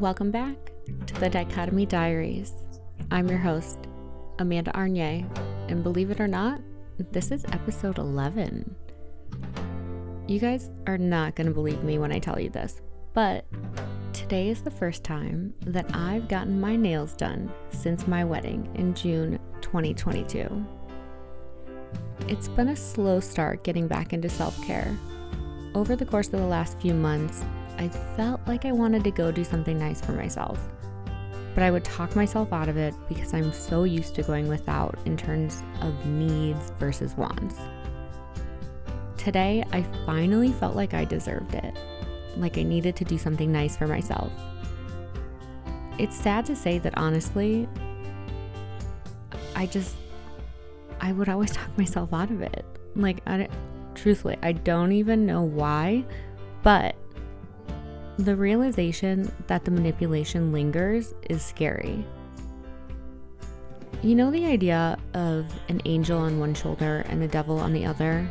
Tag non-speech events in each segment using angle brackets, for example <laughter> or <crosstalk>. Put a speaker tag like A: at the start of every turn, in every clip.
A: Welcome back to the Dichotomy Diaries. I'm your host, Amanda Arnier, and believe it or not, this is episode 11. You guys are not going to believe me when I tell you this, but today is the first time that I've gotten my nails done since my wedding in June 2022. It's been a slow start getting back into self care. Over the course of the last few months, I felt like I wanted to go do something nice for myself. But I would talk myself out of it because I'm so used to going without in terms of needs versus wants. Today, I finally felt like I deserved it, like I needed to do something nice for myself. It's sad to say that honestly, I just, I would always <laughs> talk myself out of it. Like, I, truthfully, I don't even know why, but the realization that the manipulation lingers is scary. You know the idea of an angel on one shoulder and the devil on the other?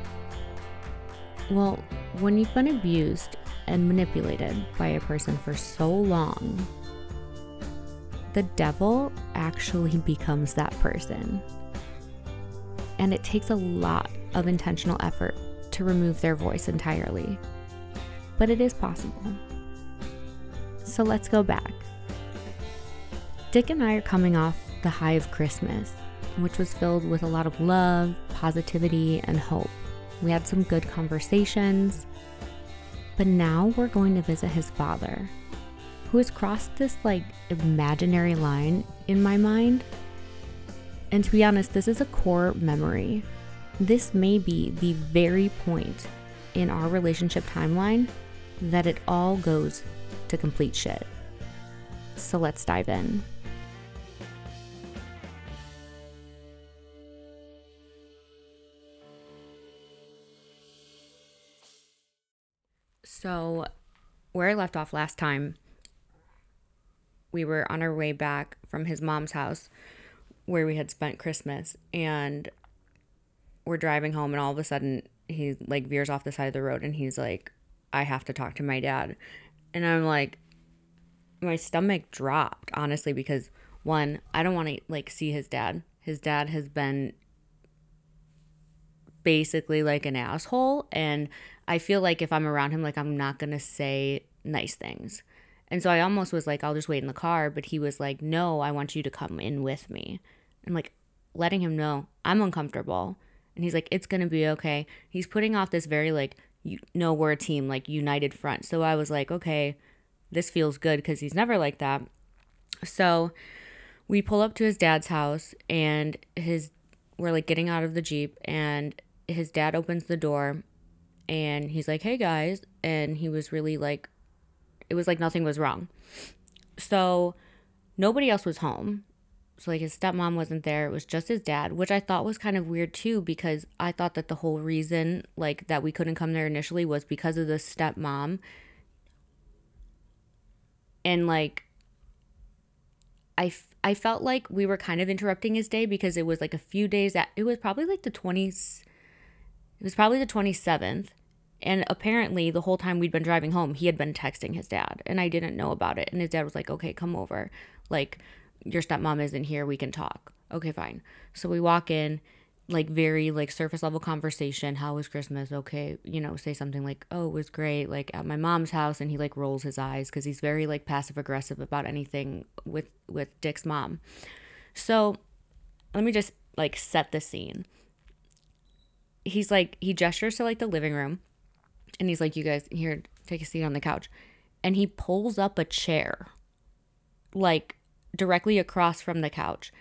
A: Well, when you've been abused and manipulated by a person for so long, the devil actually <laughs> becomes that person. And it takes a lot of intentional effort to remove their voice entirely. But it is possible. So let's go back. Dick and I are coming off the high of Christmas, which was filled with a lot of love, positivity, and hope. We had some good conversations. But now we're going to visit his father, who has crossed this like imaginary line in my mind. And to be honest, this is a core memory. This may be the very point in our relationship timeline that it all goes to complete shit. So let's dive in. So, where I left off last time, we were on our way back from his mom's house where we had spent Christmas and we're driving home and all of a sudden he like veers off the side of the road and he's like I have to talk to my dad. And I'm like, my stomach dropped, honestly, because one, I don't want to like see his dad. His dad has been basically like an asshole. And I feel like if I'm around him, like I'm not going to say nice things. And so I almost was like, I'll just wait in the car. But he was like, no, I want you to come in with me. I'm like, letting him know I'm uncomfortable. And he's like, it's going to be okay. He's putting off this very like you know we're a team like united front. So i was like okay this feels good because he's never like that. So we pull up to his dad's house and his we're like getting out of the jeep and his dad opens the door and he's like hey guys and he was really like it was like nothing was wrong. So nobody else was home so like his stepmom wasn't there. It was just his dad which i thought was kind of weird too because i thought that the whole reason like that we couldn't come there initially was because of the stepmom. And like I, I felt like we were kind of interrupting his day because it was like a few days at it was probably like the 20s it was probably the 27th and apparently the whole time we'd been driving home he had been texting his dad and i didn't know about it. And his dad was like okay come over. Like your stepmom isn't here, we can talk. Okay, fine. So we walk in, like very like surface level conversation. How was Christmas? Okay, you know, say something like, "Oh, it was great." Like at my mom's house, and he like rolls his eyes because he's very like passive aggressive about anything with with Dick's mom. So let me just like set the scene. He's like he gestures to like the living room, and he's like, "You guys here, take a seat on the couch," and he pulls up a chair, like directly across from the couch.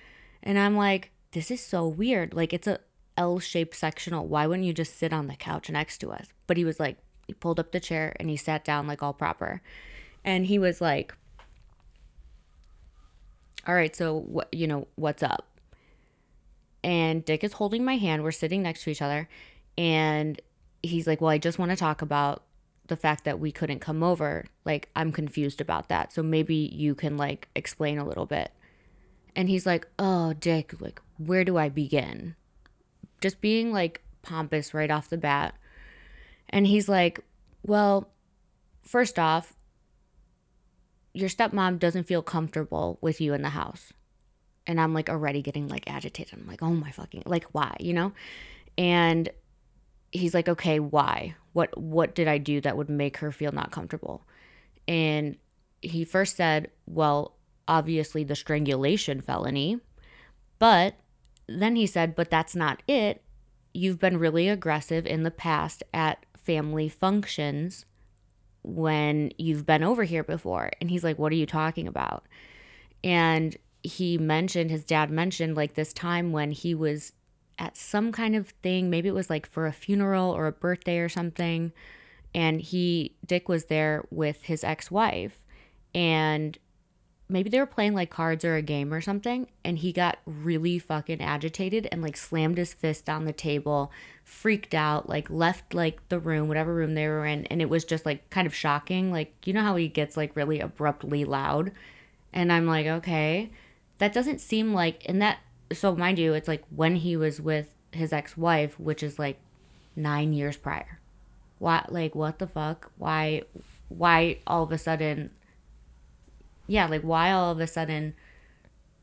A: And I'm like, this is so weird. Like it's a L shaped sectional. Why wouldn't you just sit on the couch next to us? But he was like, he pulled up the chair and he sat down like all proper. And he was like, all right, so what, you know, what's up? And Dick is holding my hand. We're sitting next to each other. And he's like, well, I just want to talk about the fact that we couldn't come over like i'm confused about that so maybe you can like explain a little bit and he's like oh dick like where do i begin just being like pompous right off the bat and he's like well first off your stepmom doesn't feel comfortable with you in the house. And I'm like already getting like agitated. I'm like, oh my fucking, like, why, you know? And he's like, okay, why? What, what did I do that would make her feel not comfortable? And he first said, well, obviously the strangulation felony. But then he said, but that's not it. You've been really aggressive in the past at family functions when you've been over here before. And he's like, What are you talking about? And he mentioned, his dad mentioned like this time when he was at some kind of thing. Maybe it was like for a funeral or a birthday or something. And he, Dick was there with his ex wife. And maybe they were playing like cards or a game or something and he got really fucking agitated and like slammed his fist on the table freaked out like left like the room whatever room they were in and it was just like kind of shocking like you know how he gets like really abruptly loud and i'm like okay that doesn't seem like and that so mind you it's like when he was with his ex-wife which is like nine years prior why like what the fuck why why all of a sudden yeah, like why all of a sudden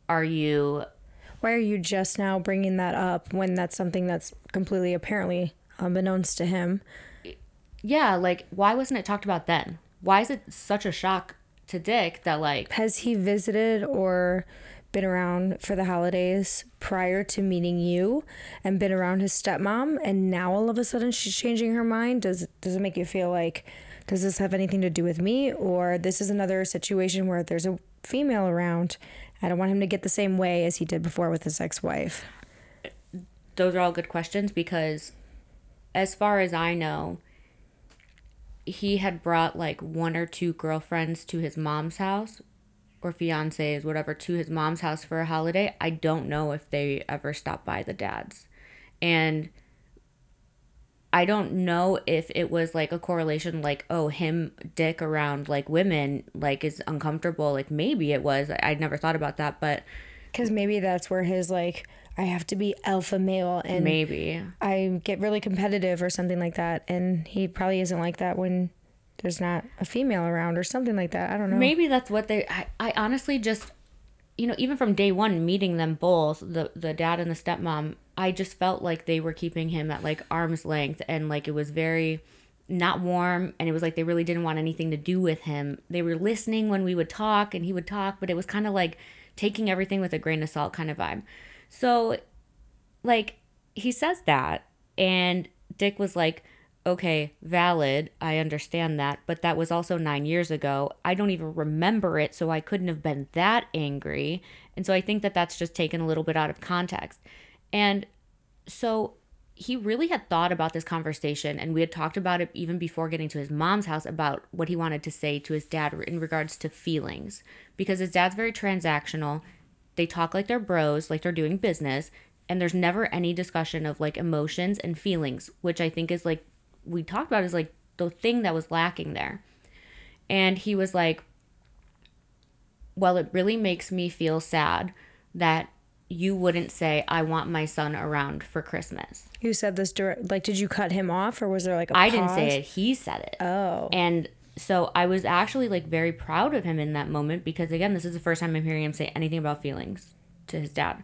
A: are you
B: why are you just now bringing that up when that's something that's completely apparently unbeknownst to him?
A: Yeah, like why wasn't it talked about then? Why is it such a shock to Dick that like
B: has he visited or been around for the holidays prior to meeting you and been around his stepmom and now all of a sudden she's changing her mind? Does does it make you feel like does this have anything to do with me? Or this is another situation where there's a female around. I don't want him to get the same way as he did before with his ex wife.
A: Those are all good questions because, as far as I know, he had brought like one or two girlfriends to his mom's house or fiancés, whatever, to his mom's house for a holiday. I don't know if they ever stopped by the dad's. And I don't know if it was like a correlation, like, oh, him dick around like women, like, is uncomfortable. Like, maybe it was. I'd never thought about that, but.
B: Because maybe that's where his, like, I have to be alpha male and
A: maybe
B: I get really competitive or something like that. And he probably isn't like that when there's not a female around or something like that. I don't know.
A: Maybe that's what they. I, I honestly just, you know, even from day one, meeting them both, the the dad and the stepmom, I just felt like they were keeping him at like arm's length and like it was very not warm and it was like they really didn't want anything to do with him. They were listening when we would talk and he would talk, but it was kind of like taking everything with a grain of salt kind of vibe. So like he says that and Dick was like, "Okay, valid. I understand that, but that was also 9 years ago. I don't even remember it, so I couldn't have been that angry." And so I think that that's just taken a little bit out of context. And so he really had thought about this conversation and we had talked about it even before getting to his mom's house about what he wanted to say to his dad in regards to feelings because his dad's very transactional they talk like they're bros like they're doing business and there's never any discussion of like emotions and feelings which i think is like we talked about is like the thing that was lacking there and he was like well it really makes me feel sad that you wouldn't say I want my son around for Christmas.
B: You said this direct like did you cut him off or was there like
A: a I pause? didn't say it, he said it.
B: Oh.
A: And so I was actually like very proud of him in that moment because again, this is the first time I'm hearing him say anything about feelings to his dad.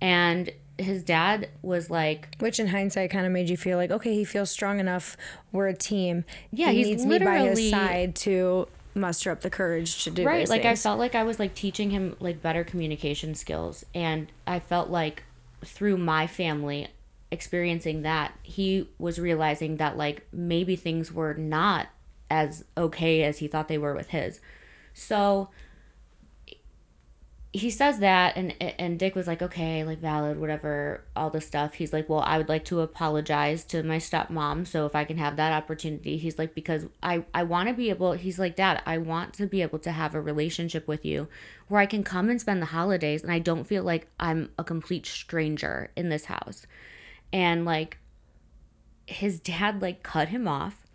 A: And his dad was like
B: which in hindsight kind of made you feel like okay he feels strong enough. We're a team.
A: Yeah he needs me by his
B: side to muster up the courage to do right
A: like
B: things.
A: i felt like i was like teaching him like better communication skills and i felt like through my family experiencing that he was realizing that like maybe things were not as okay as he thought they were with his. So he says that and and Dick was like okay like valid whatever all this stuff. He's like well I would like to apologize to my stepmom so if I can have that opportunity. He's like because I I want to be able he's like dad I want to be able to have a relationship with you where I can come and spend the holidays and I don't feel like I'm a complete stranger in this house. And like his dad like cut him off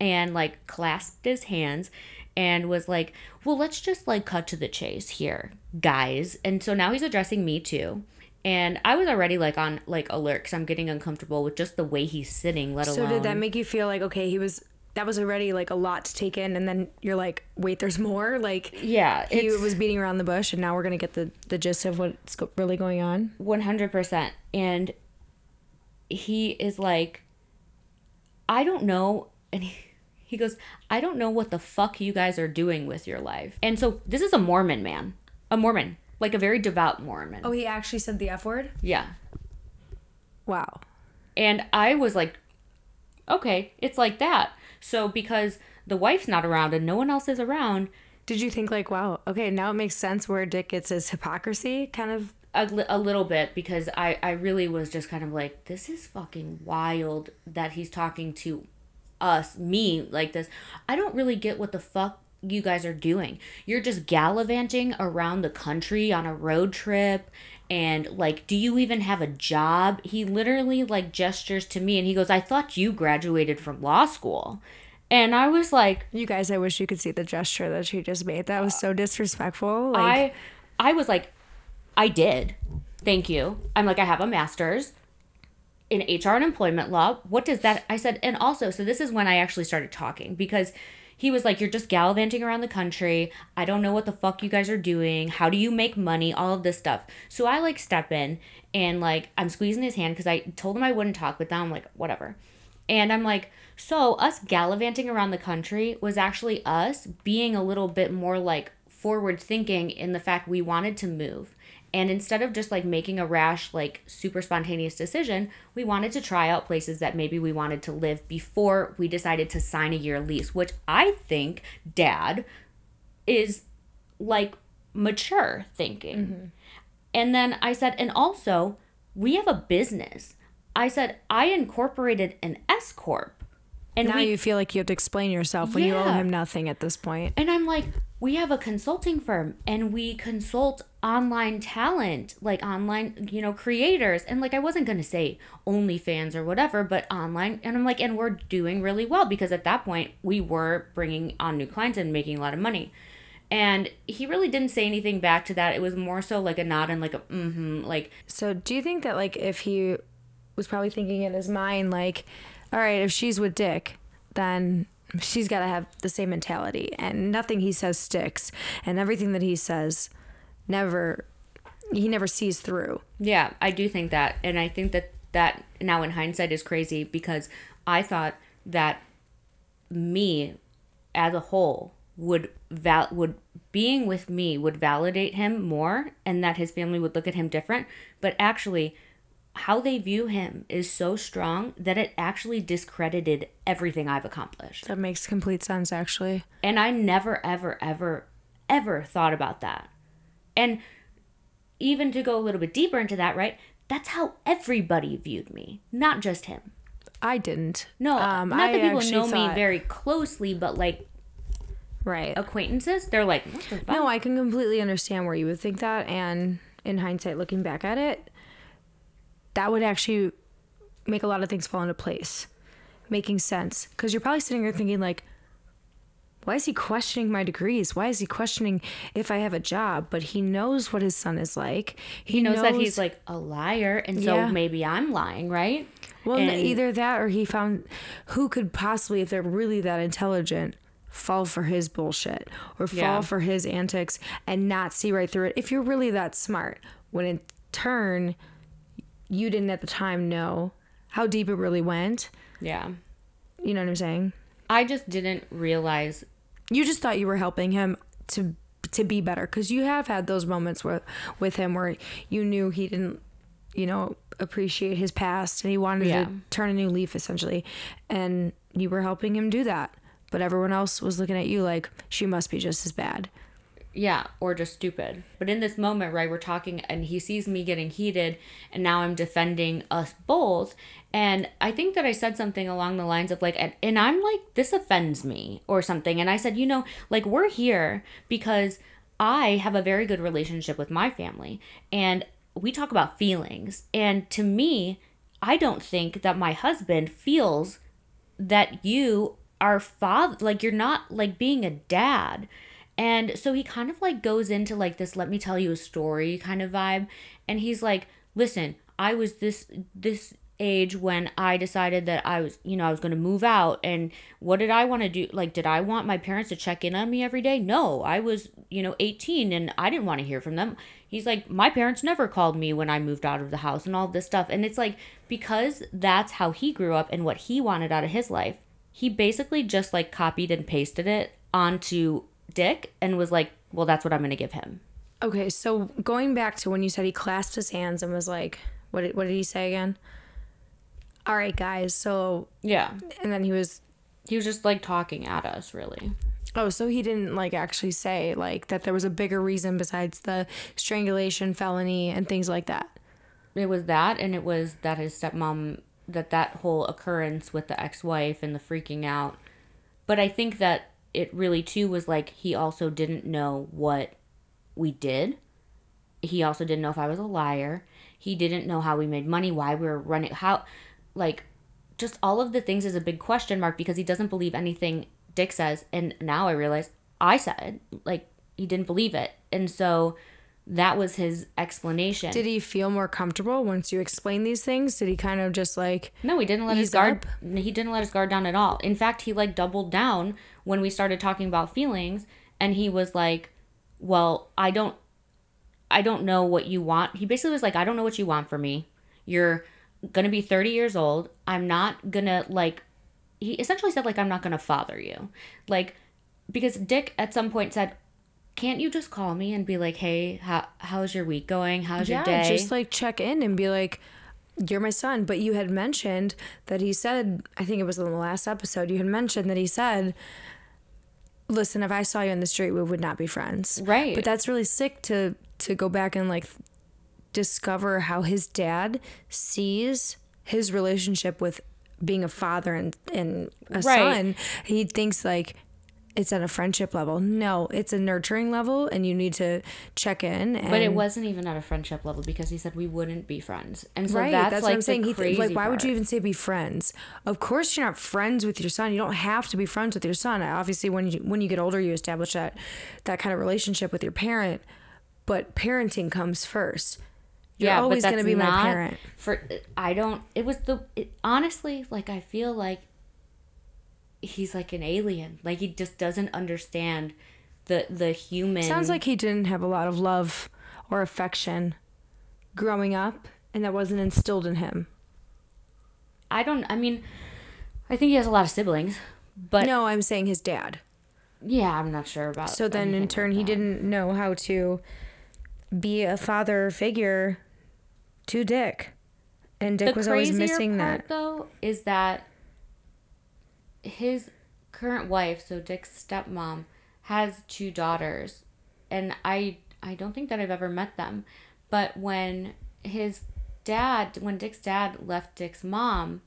A: and like clasped his hands and was like, well, let's just like cut to the chase here, guys. And so now he's addressing me too. And I was already like on like alert because I'm getting uncomfortable with just the way he's sitting, let alone.
B: So did that make you feel like okay, he was that was already like a lot to take in and then you're like wait there's more like
A: Yeah,
B: he was beating around the bush and now we're gonna get the the gist of what's really going on
A: 100% and he is like i don't know and he, he goes i don't know what the fuck you guys are doing with your life. And so this is a mormon man a mormon like a very devout mormon.
B: Oh he actually said the f word?
A: Yeah.
B: Wow.
A: And i was like okay it's like that. So because the wife's not around and no one else is around
B: did you think like wow okay now it makes sense where dick gets his hypocrisy kind of?
A: A, li- a little bit because I, I really was just kind of like this is fucking wild that he's talking to us me like this i don't really get what the fuck you guys are doing. You're just gallivanting around the country on a road trip and like do you even have a job? He literally like gestures to me and he goes i thought you graduated from law school. And i was like
B: you guys i wish you could see the gesture that she just made. That was so disrespectful like
A: I I was like, I did. Thank you. I'm like, I have a master's in HR and employment law. What does that I said, and also, so this is when I actually started talking because he was like, You're just gallivanting around the country. I don't know what the fuck you guys are doing. How do you make money? All of this stuff. So I like step in and like I'm squeezing his hand because I told him I wouldn't talk, but now I'm like, whatever. And I'm like, so us gallivanting around the country was actually us being a little bit more like forward thinking in the fact we wanted to move. And instead of just like making a rash, like super spontaneous decision, we wanted to try out places that maybe we wanted to live before we decided to sign a year lease, which I think dad is like mature thinking. Mm-hmm. And then I said, and also, we have a business. I said, I incorporated an S Corp. And
B: now
A: we
B: you feel like you have to explain yourself when you owe him nothing at this point.
A: point and I'm like, we have a consulting firm and we consult online talent, like online, you know, creators. And like, I wasn't going to say OnlyFans or whatever, but online. And I'm like, and we're doing really well because at that point we were bringing on new clients and making a lot of money. And he really didn't say anything back to that. It was more so like a nod and like a mm hmm, like,
B: So do you think that like if he was probably thinking in his mind like, all right, if she's with Dick, then she's got to have the same mentality and nothing he says sticks and everything that he says never he never sees through.
A: Yeah, I do think that. And I think that that now in hindsight is crazy because I thought that me as a whole would val would being with me would validate him more and that his family would look at him different, but actually how they view him is so strong that it actually discredited everything I've accomplished.
B: That makes complete sense actually.
A: And I never, ever, ever, ever thought about that. And even to go a little bit deeper into that, right? That's how everybody viewed me, not just him.
B: I didn't.
A: No,
B: Um,
A: not
B: I
A: that people know me very closely, but like
B: right.
A: acquaintances, they're like, what the fuck?
B: No, I can completely understand where you would think that. And in hindsight, looking back at it, that would actually make a lot of things fall into place, making sense. Because you're probably sitting there thinking, like, why is he questioning my degrees? Why is he questioning if I have a job? But he knows what his son is like.
A: he knows, that he's like a liar, and so
B: Yeah.
A: maybe I'm lying, right?
B: Well,
A: and-
B: either that or he found who could possibly, if they're really that intelligent, fall for his bullshit or fall
A: Yeah.
B: for his antics and not see right through it. If you're really that smart, when in turn, you didn't at the time know how deep it really went.
A: Yeah.
B: You know what I'm saying?
A: I just didn't realize
B: You just thought you were helping him to to be better because you have had those moments where with him where you knew he didn't you know appreciate his past and he wanted
A: Yeah.
B: to turn a new leaf essentially and you were helping him do that but everyone else was looking at you like she must be just as bad
A: Yeah, or just stupid. But in this moment, right, we're talking and he sees me getting heated and now I'm defending us both. And I think that I said something along the lines of like, and, and I'm like, this offends me or something. And I said, you know, like we're here because I have a very good relationship with my family and we talk about feelings. And to me, I don't think that my husband feels that you are father like you're not like being a dad and so he kind of like goes into like this let me tell you a story kind of vibe and he's like listen i was this this age when I decided that I was, you know, I was going to move out and what did I want to do? Like did I want my parents to check in on me every day? No, I was, you know, 18 and I didn't want to hear from them. He's like my parents never called me when I moved out of the house and all this stuff. And it's like because that's how he grew up and what he wanted out of his life, he basically just like copied and pasted it onto Dick and was like, "Well, that's what I'm going to give him."
B: Okay, so going back to when you said he clasped his hands and was like, what did, what did he say again? All right, guys. So
A: Yeah.
B: and then he was
A: He was just like talking at us, really.
B: oh, so he didn't like actually say like that there was a bigger reason besides the strangulation felony and things like that.
A: It was that, and it was that his stepmom, that that whole occurrence with the ex wife and the freaking out. But I think that it really too was like he also didn't know what we did. He also didn't know if I was a liar. He didn't know how we made money, why we were running, how, like, just all of the things is a big question mark because he doesn't believe anything Dick says. And now I realize I said, like, he didn't believe it. And so that was his explanation.
B: Did he feel more comfortable once you explained these things? Did he kind of just like
A: No, he didn't let his guard. He didn't let his guard down at all. In fact, he like doubled down when we started talking about feelings, and he was like, "Well, I don't, I don't know what you want." He basically was like, "I don't know what you want from me. You're gonna be thirty years old. I'm not gonna like." He essentially said like, "I'm not gonna father you," like because Dick at some point said. Can't you just call me and be like, "Hey, how how's your week going? How's
B: yeah,
A: your day?"
B: just like check in and be like you're my son, but you had mentioned that he said, I think it was in the last episode, you had mentioned that he said, listen, if I saw you on the street, we would not be friends.
A: Right.
B: But that's really sick to to go back and like discover how his dad sees his relationship with being a father and, and a
A: Right.
B: son. He thinks like it's at a friendship level. No, it's a nurturing level and you need to check in and
A: But it wasn't even at a friendship level because he said we wouldn't be friends, and so
B: right.
A: that's,
B: That's,
A: like
B: what I'm saying. He th- like, why would you even say be friends? Of course, you're not friends with your son. You don't have to be friends with your son. Obviously, when you when you get older, you establish that that kind of relationship with your parent. But parenting comes first. You're
A: yeah,
B: always going to be my parent.
A: For I don't. It was the it, honestly like I feel like he's like an alien. Like he just doesn't understand the the human.
B: Sounds like he didn't have a lot of love or affection growing up, and that wasn't instilled in him.
A: I don't. I mean, I think he has a lot of siblings, but
B: no, I'm saying his dad.
A: yeah, I'm not sure about.
B: So then, in turn,
A: like
B: he didn't know how to be a father figure to Dick, and Dick
A: the
B: was always missing
A: part,
B: that.
A: though is that his current wife so dick's stepmom has two daughters. And i i don't think that i've ever met them. But when his dad when dick's dad left dick's mom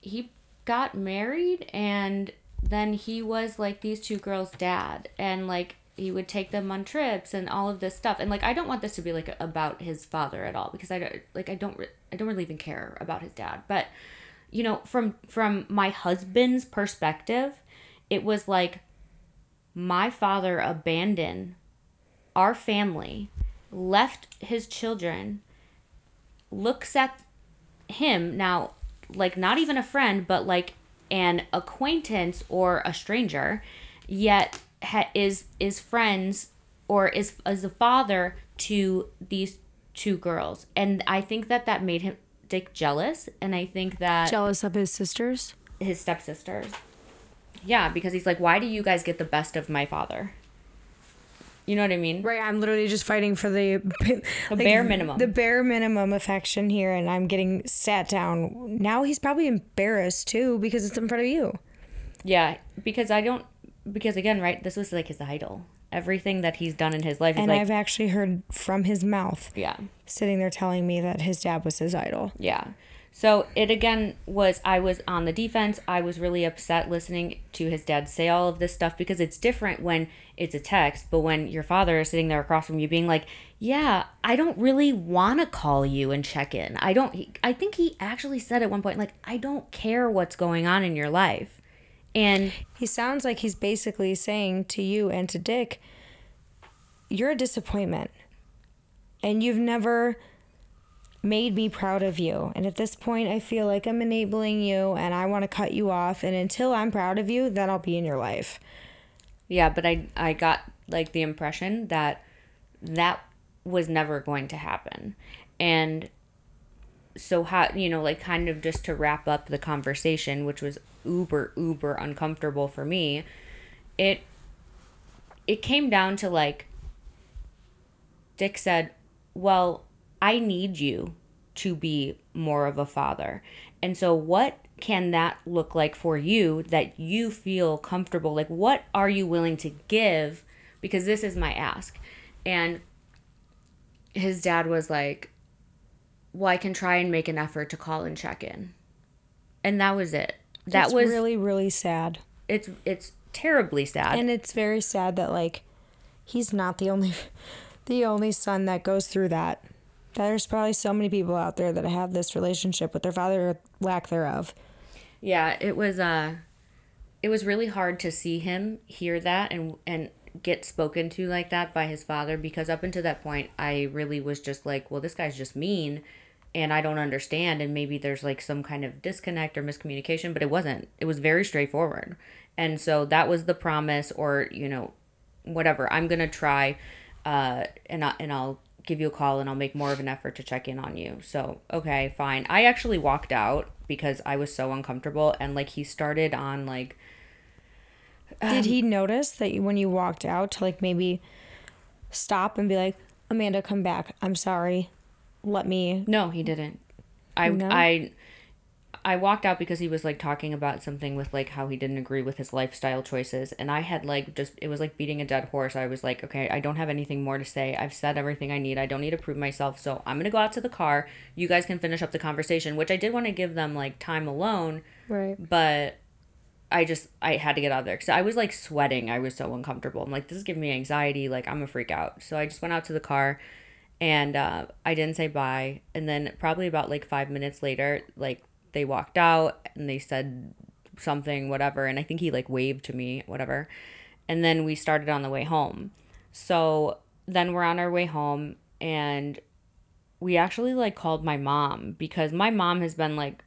A: he got married and then he was like these two girls dad. And like he would take them on trips and all of this stuff. And like i don't want this to be like about his father at all because i don't like i don't i don't really even care about his dad. But you know from from my husband's perspective it was like my father abandoned our family left his children looks at him now like not even a friend but like an acquaintance or a stranger yet ha- is is friends or is as a father to these two girls. And i think that that made him dick jealous and i think that
B: Jealous of his sisters.
A: his stepsisters yeah because he's like why do you guys get the best of my father you know what i mean
B: Right, I'm literally just fighting for the <laughs>
A: The bare minimum.
B: the bare minimum affection here, and I'm getting sat down. Now he's probably embarrassed too because it's in front of you.
A: Yeah, because I don't because again, right, this was like his idol. Everything that he's done in his life
B: And
A: like
B: I've actually heard from his mouth,
A: yeah.
B: sitting there telling me that his dad was his idol.
A: Yeah. So it again was I was on the defense. I was really upset listening to his dad say all of this stuff because it's different when it's a text, but when your father is sitting there across from you being like, "Yeah, I don't really want to call you and check in. I don't I think he actually said at one point like, "I don't care what's going on in your life." And
B: He sounds like he's basically saying to you and to Dick, "You're a disappointment, and you've never." made me proud of you. And at this point, I feel like I'm enabling you and I want to cut you off. And until I'm proud of you, then I'll be in your life.
A: Yeah, but I I got like the impression that that was never going to happen. And so how you know like kind of just to wrap up the conversation which was uber uber uncomfortable for me it it came down to like Dick said, "Well, I need you to be more of a father." And so what can that look like for you that you feel comfortable? Like what are you willing to give because this is my ask. And his dad was like, "Well, I can try and make an effort to call and check in." And that was it. That
B: That's
A: was
B: really, really sad.
A: it's it's terribly sad.
B: And it's very sad that like he's not the only <laughs> the only son that goes through that. There's probably so many people out there that have this relationship with their father or lack thereof.
A: Yeah, it was uh it was really hard to see him hear that and and get spoken to like that by his father because up until that point I really was just like, well, this guy's just mean and I don't understand and maybe there's like some kind of disconnect or miscommunication, but it wasn't. It was very straightforward. And so that was the promise or, you know, whatever. I'm going to try uh and I, and I'll give you a call and I'll make more of an effort to check in on you. So, okay, fine. I actually walked out because I was so uncomfortable and like he started on like
B: Did he notice that you, when you walked out to like maybe stop and be like, Amanda, come back. I'm sorry. Let me.
A: No, he didn't. I
B: No?
A: I I walked out because he was like talking about something with like how he didn't agree with his lifestyle choices and I had like just it was like beating a dead horse. I was like, okay, I don't have anything more to say. I've said everything I need. I don't need to prove myself. So, I'm going to go out to the car. You guys can finish up the conversation, which I did want to give them like time alone,
B: Right.
A: but I just I had to get out of there because I was like sweating. I was so uncomfortable. I'm like, this is giving me anxiety. Like I'm a freak out. So I just went out to the car, and uh, I didn't say bye. And then probably about like five minutes later, like they walked out and they said something, whatever. And I think he like waved to me, whatever. And then we started on the way home. So then we're on our way home and we actually like called my mom because my mom has been like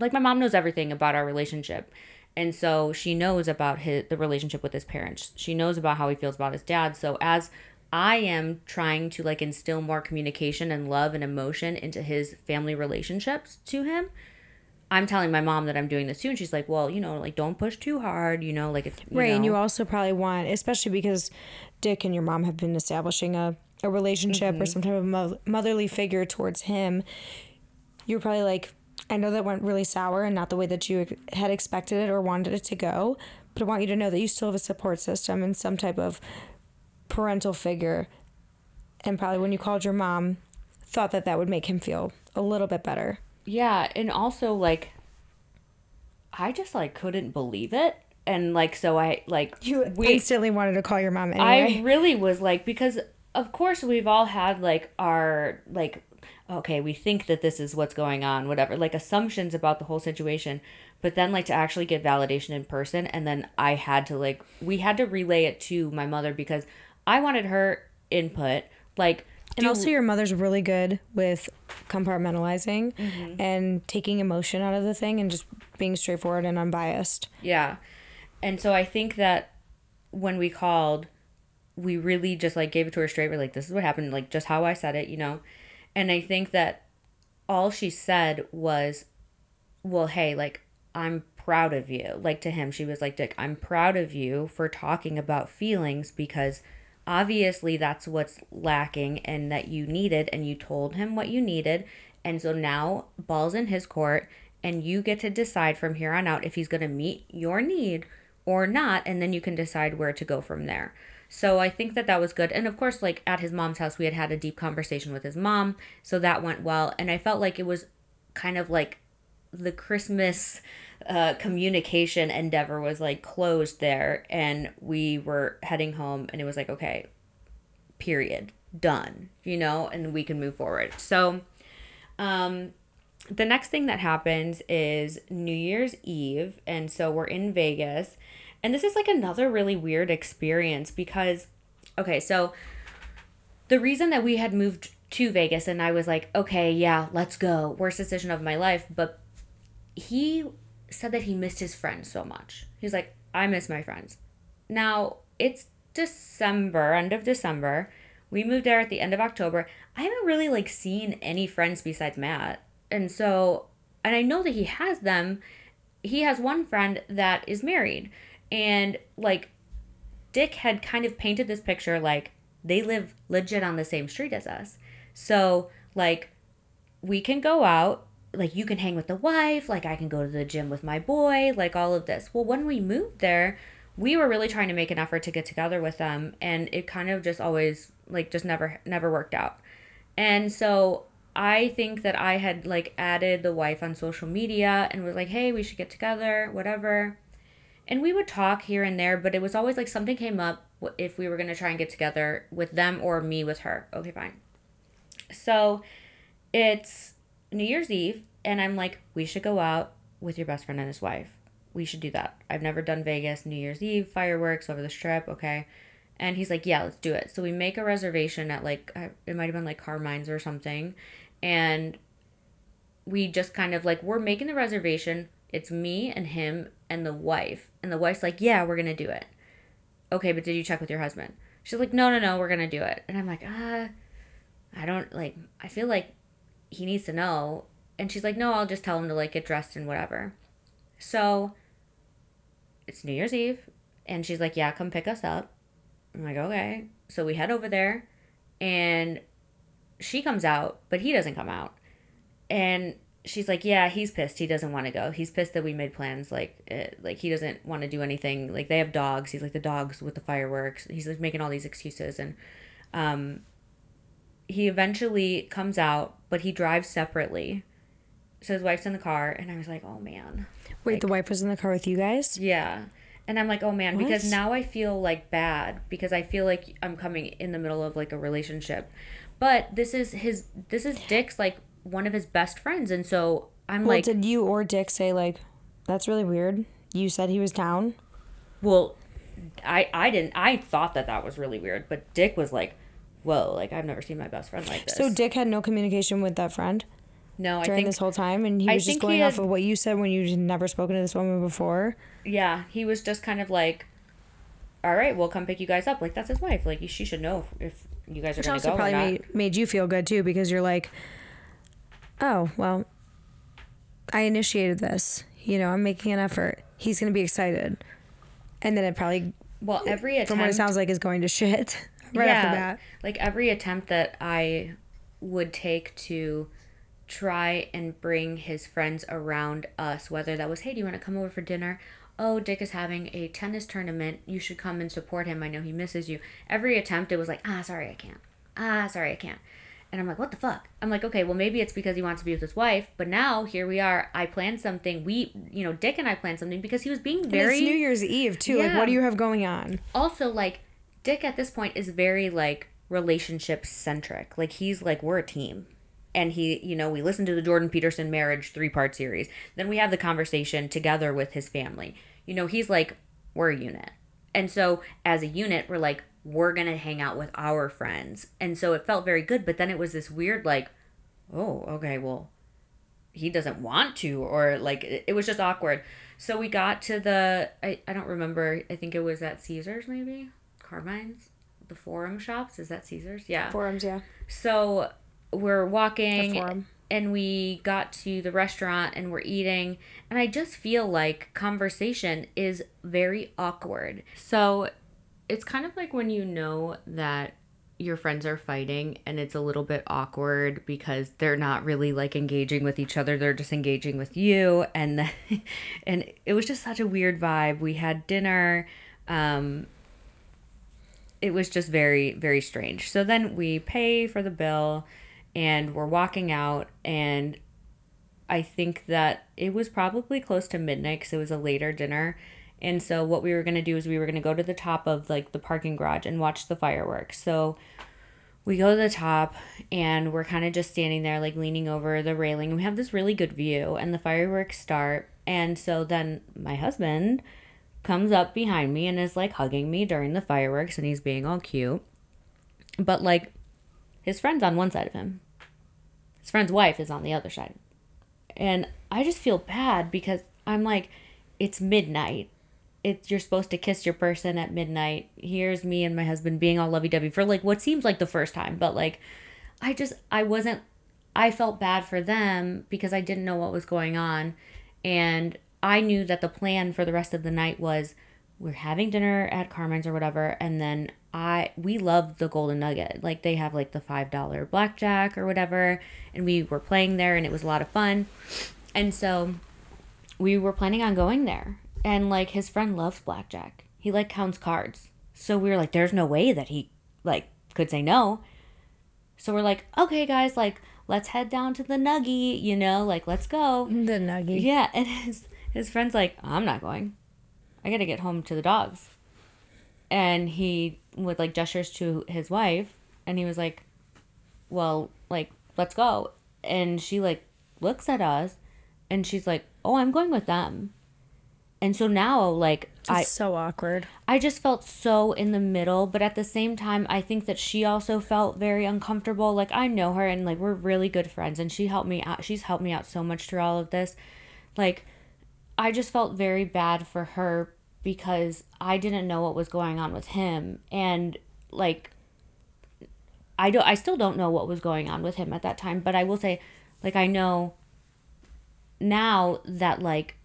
A: like my mom knows everything about our relationship and so she knows about his the relationship with his parents she knows about how he feels about his dad so as i am trying to like instill more communication and love and emotion into his family relationships to him i'm telling my mom that i'm doing this too and she's like well you know like don't push too hard you know like it's you
B: right. And you also probably want, especially because Dick and your mom have been establishing a, a relationship
A: Mm-hmm.
B: or some type of mo- motherly figure towards him. You're probably like, I know that went really sour and not the way that you had expected it or wanted it to go, but I want you to know that you still have a support system and some type of parental figure. And probably when you called your mom, thought that that would make him feel a little bit better.
A: Yeah, and also like I just like couldn't believe it. And like so I like
B: You
A: we
B: instantly wanted to call your mom anyway.
A: I <laughs> really was like because of course we've all had like our like okay, we think that this is what's going on, whatever, like assumptions about the whole situation. But then like to actually get validation in person and then I had to like we had to relay it to my mother because I wanted her input like
B: And also, your mother's really good with compartmentalizing
A: Mm-hmm.
B: and taking emotion out of the thing and just being straightforward and unbiased.
A: Yeah. And so I think that when we called, we really just like gave it to her straight. We're like, this is what happened, like just how I said it, you know? And I think that all she said was, well, hey, like, I'm proud of you. Like to him, she was like, Dick, I'm proud of you for talking about feelings because obviously that's what's lacking and that you needed. And you told him what you needed. And so now ball's in his court and you get to decide from here on out if he's going to meet your need or not. And then you can decide where to go from there. So I think that that was good. And of course, like at his mom's house, we had had a deep conversation with his mom. So that went well. And I felt like it was kind of like the Christmas uh, communication endeavor was like closed there, and we were heading home, and it was like, okay, period, done, you know, and we can move forward. So, um, the next thing that happens is New Year's Eve, and so we're in Vegas, and this is like another really weird experience because, okay, so the reason that we had moved to Vegas and I was like, okay, yeah, let's go. Worst decision of my life. But he said that he missed his friends so much. He's like, I miss my friends. Now, it's December, end of December. We moved there at the end of October. I haven't really like seen any friends besides Matt. And so, and I know that he has them. He has one friend that is married. And like Dick had kind of painted this picture like they live legit on the same street as us. So, like, we can go out, like, you can hang with the wife, like, I can go to the gym with my boy, like, all of this. Well, when we moved there, we were really trying to make an effort to get together with them, and it kind of just always, like, just never, never worked out. And so, I think that I had, like, added the wife on social media and was like, hey, we should get together, whatever. And we would talk here and there, but it was always like something came up if we were going to try and get together with them or me with her. Okay, fine. So it's New Year's Eve, and I'm like, we should go out with your best friend and his wife. We should do that. I've never done Vegas New Year's Eve fireworks over the strip. Okay. And he's like, yeah, let's do it. So we make a reservation at like, it might have been like Carmine's or something. And we just kind of like, we're making the reservation. It's me and him and the wife. And the wife's like, yeah, we're going to do it. Okay, but did you check with your husband? She's like, no, no, no, we're going to do it. And I'm like, ah, I don't like, I feel like he needs to know. And she's like, no, I'll just tell him to like get dressed and whatever. So it's New Year's Eve. And she's like, yeah, come pick us up. I'm like, okay. So we head over there and she comes out, but he doesn't come out. And she's like, yeah, he's pissed. He doesn't want to go. He's pissed that we made plans. Like, it, like he doesn't want to do anything. Like they have dogs. He's like the dogs with the fireworks. He's like making all these excuses, and um, he eventually comes out, but he drives separately. So his wife's in the car, and I was like, oh man.
B: Wait,
A: like,
B: the wife was in the car with you guys?
A: Yeah. And I'm like, oh man, what? because now I feel like bad because I feel like I'm coming in the middle of like a relationship. But this is his this is Dick's like one of his best friends and so I'm well, like
B: did you or Dick say like that's really weird? You said he was down?
A: Well, I I didn't I thought that that was really weird, but Dick was like, "Whoa, like I've never seen my best friend like this."
B: So Dick had no communication with that friend?
A: No,
B: during
A: think, during
B: this whole time, and he was just going off of what you said when you'd never spoken to this woman before.
A: Yeah, he was just kind of like, "All right, we'll come pick you guys up." Like that's his wife. Like she should know if, if you guys are going to go.
B: Probably made, made you feel good too because you're like, "Oh well, I initiated this. You know, I'm making an effort. He's going to be excited," and then it probably
A: well every attempt,
B: from what it sounds like is going to shit <laughs> right yeah, off the bat.
A: Like every attempt that I would take to try and bring his friends around us, whether that was, hey, do you want to come over for dinner? Oh, Dick is having a tennis tournament. You should come and support him. I know he misses you. Every attempt, it was like, ah, sorry, I can't. Ah, sorry, I can't. And I'm like, what the fuck? I'm like, okay, well, maybe it's because he wants to be with his wife. But now here we are. I planned something. We, you know, Dick and I planned something because he was being very.
B: And it's New Year's Eve, too. Yeah. Like, what do you have going on?
A: Also, like, Dick at this point is very, like, relationship centric. Like, he's like, we're a team. And he you know we listen to the jordan peterson marriage three part series. Then we have the conversation together with his family. You know he's like we're a unit. And so as a unit we're like we're gonna hang out with our friends. And so it felt very good but then it was this weird like oh okay well he doesn't want to or like it was just awkward. So we got to the i, I don't remember. I think it was at caesars maybe carmine's the forum shops is that caesars? Yeah.
B: Forums yeah.
A: So we're walking and we got to the restaurant and we're eating and i just feel like conversation is very awkward. So it's kind of like when you know that your friends are fighting and it's a little bit awkward because they're not really like engaging with each other they're just engaging with you and <laughs> the, and it was just such a weird vibe. We had dinner um it was just very very strange so then we pay for the bill and we're walking out and I think that it was probably close to midnight because it was a later dinner. And so what we were gonna do is we were gonna go to the top of like the parking garage and watch the fireworks. So we go to the top and we're kind of just standing there like leaning over the railing. We have this really good view and the fireworks start. And so then my husband comes up behind me and is like hugging me during the fireworks and he's being all cute. But like his friend's on one side of him. His friend's wife is on the other side. And I just feel bad because I'm like, it's midnight. It's you're supposed to kiss your person at midnight. Here's me and my husband being all lovey dovey for like what seems like the first time, but like I just I wasn't I felt bad for them because I didn't know what was going on. And I knew that the plan for the rest of the night was we're having dinner at Carmen's or whatever, and then I we love the Golden Nugget. Like they have like the five dollar blackjack or whatever, and we were playing there, and it was a lot of fun. And so we were planning on going there, and like his friend loves blackjack. He like counts cards, so we were like, "There's no way that he like could say no." So we're like, "Okay, guys, like." Let's head down to the Nuggy, you know, like let's go.
B: The nugget.
A: Yeah, and <laughs> his his friend's like, I'm not going. I gotta get home to the dogs. And he with like gestures to his wife, and he was like, Well, like, let's go. And she like looks at us, and she's like, Oh, I'm going with them. And so now, like,
B: It's
A: I
B: so awkward.
A: I just felt so in the middle, but at the same time, I think that she also felt very uncomfortable. Like I know her and like we're really good friends and she helped me out. She's helped me out so much through all of this. Like I just felt very bad for her because I didn't know what was going on with him. And like I don't I still don't know what was going on with him at that time, but I will say like I know now that like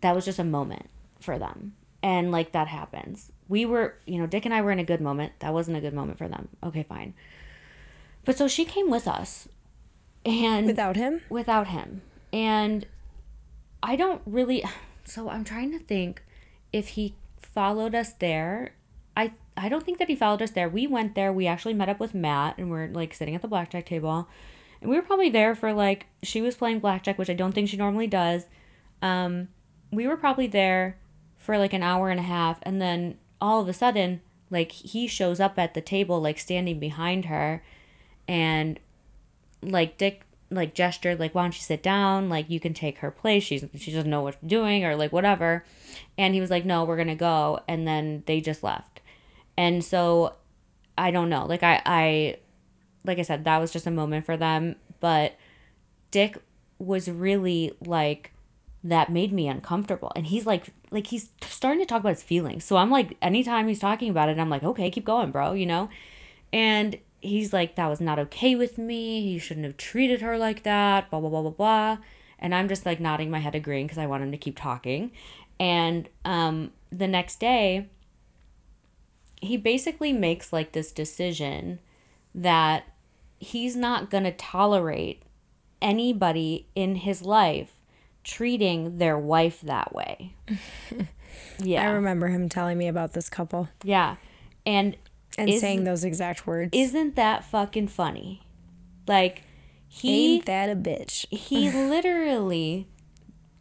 A: that was just a moment for them. And like that happens. We were you know dick and i were in a good moment. That wasn't a good moment for them. Okay fine. But so she came with us and
B: Without him?
A: without him. And i don't really <sighs> so i'm trying to think if he followed us there. I i don't think that he followed us there. We went there. We actually met up with matt and we're like sitting at the blackjack table. And we were probably there for like she was playing blackjack which i don't think she normally does. Um we were probably there for like an hour and a half. And then all of a sudden like he shows up at the table like standing behind her. And like dick like gestured like why don't you sit down? Like you can take her place. She's she doesn't know what doing or like whatever. And he was like no we're gonna go. And then they just left. And so i don't know. Like i i like i said that was just a moment for them. But dick was really like that made me uncomfortable. And he's like like he's starting to talk about his feelings. So i'm like anytime he's talking about it i'm like okay keep going bro you know? And he's like that was not okay with me he shouldn't have treated her like that blah blah blah blah blah and i'm just like nodding my head agreeing because i want him to keep talking and um the next day he basically makes like this decision that he's not going to tolerate anybody in his life treating their wife that way. <laughs> yeah.
B: I remember him telling me about this couple
A: yeah. And
B: and
A: Is-
B: saying those exact words.
A: isn't that fucking funny? Like he
B: Ain't that a bitch?
A: he <laughs> literally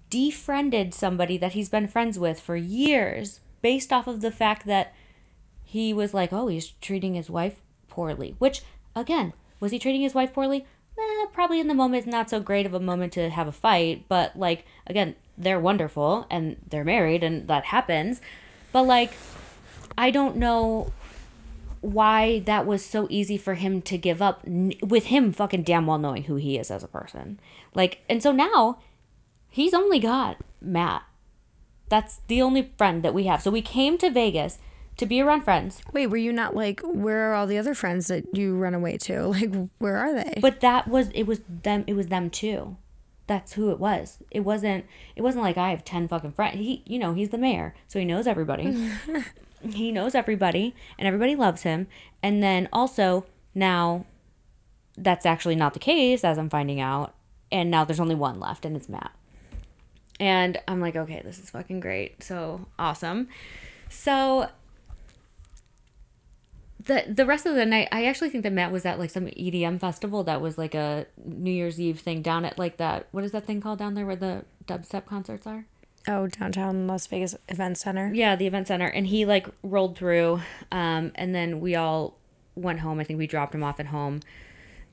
A: defriended somebody that he's been friends with for years based off of the fact that he was like, oh, he's treating his wife poorly. Which, again, was he treating his wife poorly? Eh, probably in the moment, not so great of a moment to have a fight. But, like, again, they're wonderful and they're married and that happens. But, like, I don't know why that was so easy for him to give up n- with him fucking damn well knowing who he is as a person. Like, and so now he's only got Matt. That's the only friend that we have. So we came to Vegas to be around friends,
B: Wait, were you not like, where are all the other friends that you run away to? <laughs> Like, where are they?
A: but that was it was them it was them too. That's who it was. It wasn't it wasn't like I have 10 fucking friends. He you know, he's the mayor, so he knows everybody. <laughs> <laughs> he knows everybody and everybody loves him. And then also now that's actually not the case as I'm finding out. And now there's only one left and it's Matt. And I'm like, okay, this is fucking great. So awesome. So the the rest of the night, I actually think that Matt was at like some EDM festival that was like a New Year's Eve thing down at like that. What is that thing called down there where the dubstep concerts are?
B: Oh, downtown Las Vegas Event Center.
A: Yeah, the event center. And he like rolled through, um, and then we all went home. I think we dropped him off at home.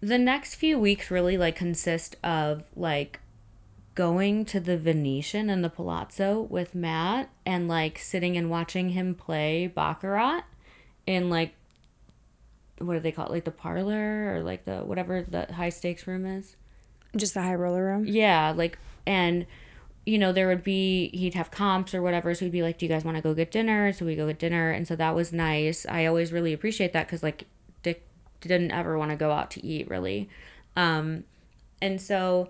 A: The next few weeks really like consist of like going to the Venetian and the Palazzo with Matt and like sitting and watching him play Baccarat in like what do they call it? Like the parlor or like the whatever the high stakes room is.
B: Just the high roller room.
A: Yeah, like and you know there would be he'd have comps or whatever, so he'd be like, "Do you guys want to go get dinner?" So we go get dinner, and so that was nice. I always really appreciate that because like Dick didn't ever want to go out to eat really, um, and so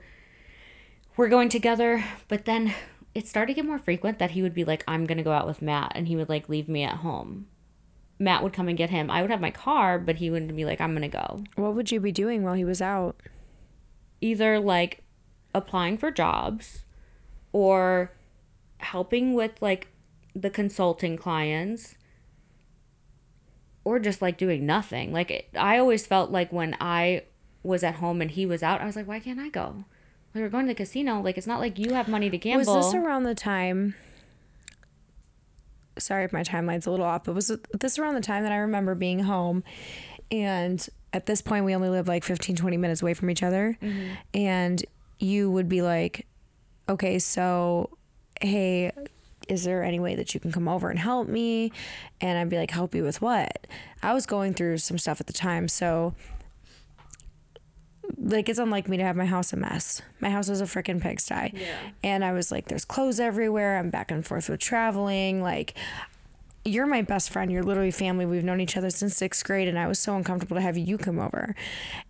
A: we're going together, but then it started to get more frequent that he would be like, "I'm gonna go out with Matt," and he would like leave me at home. Matt would come and get him. I would have my car, but he wouldn't be like, "I'm gonna go."
B: What would you be doing while he was out?
A: either like applying for jobs or helping with like the consulting clients or just like doing nothing. Like it, I always felt like when I was at home and he was out, I was like, why can't I go? We were going to the casino. Like it's not like you have money to gamble.
B: Was this around the time? Sorry if my timeline's a little off, but was this around the time that I remember being home and at this point we only live like 15 20 minutes away from each other
A: Mm-hmm.
B: and you would be like okay so hey is there any way that you can come over and help me and i'd be like help you with what i was going through some stuff at the time so like it's unlike me to have my house a mess. My house is a freaking pigsty.
A: Yeah.
B: And I was like, there's clothes everywhere. I'm back and forth with traveling. Like, you're my best friend. You're literally family. We've known each other since sixth grade, and I was so uncomfortable to have you come over.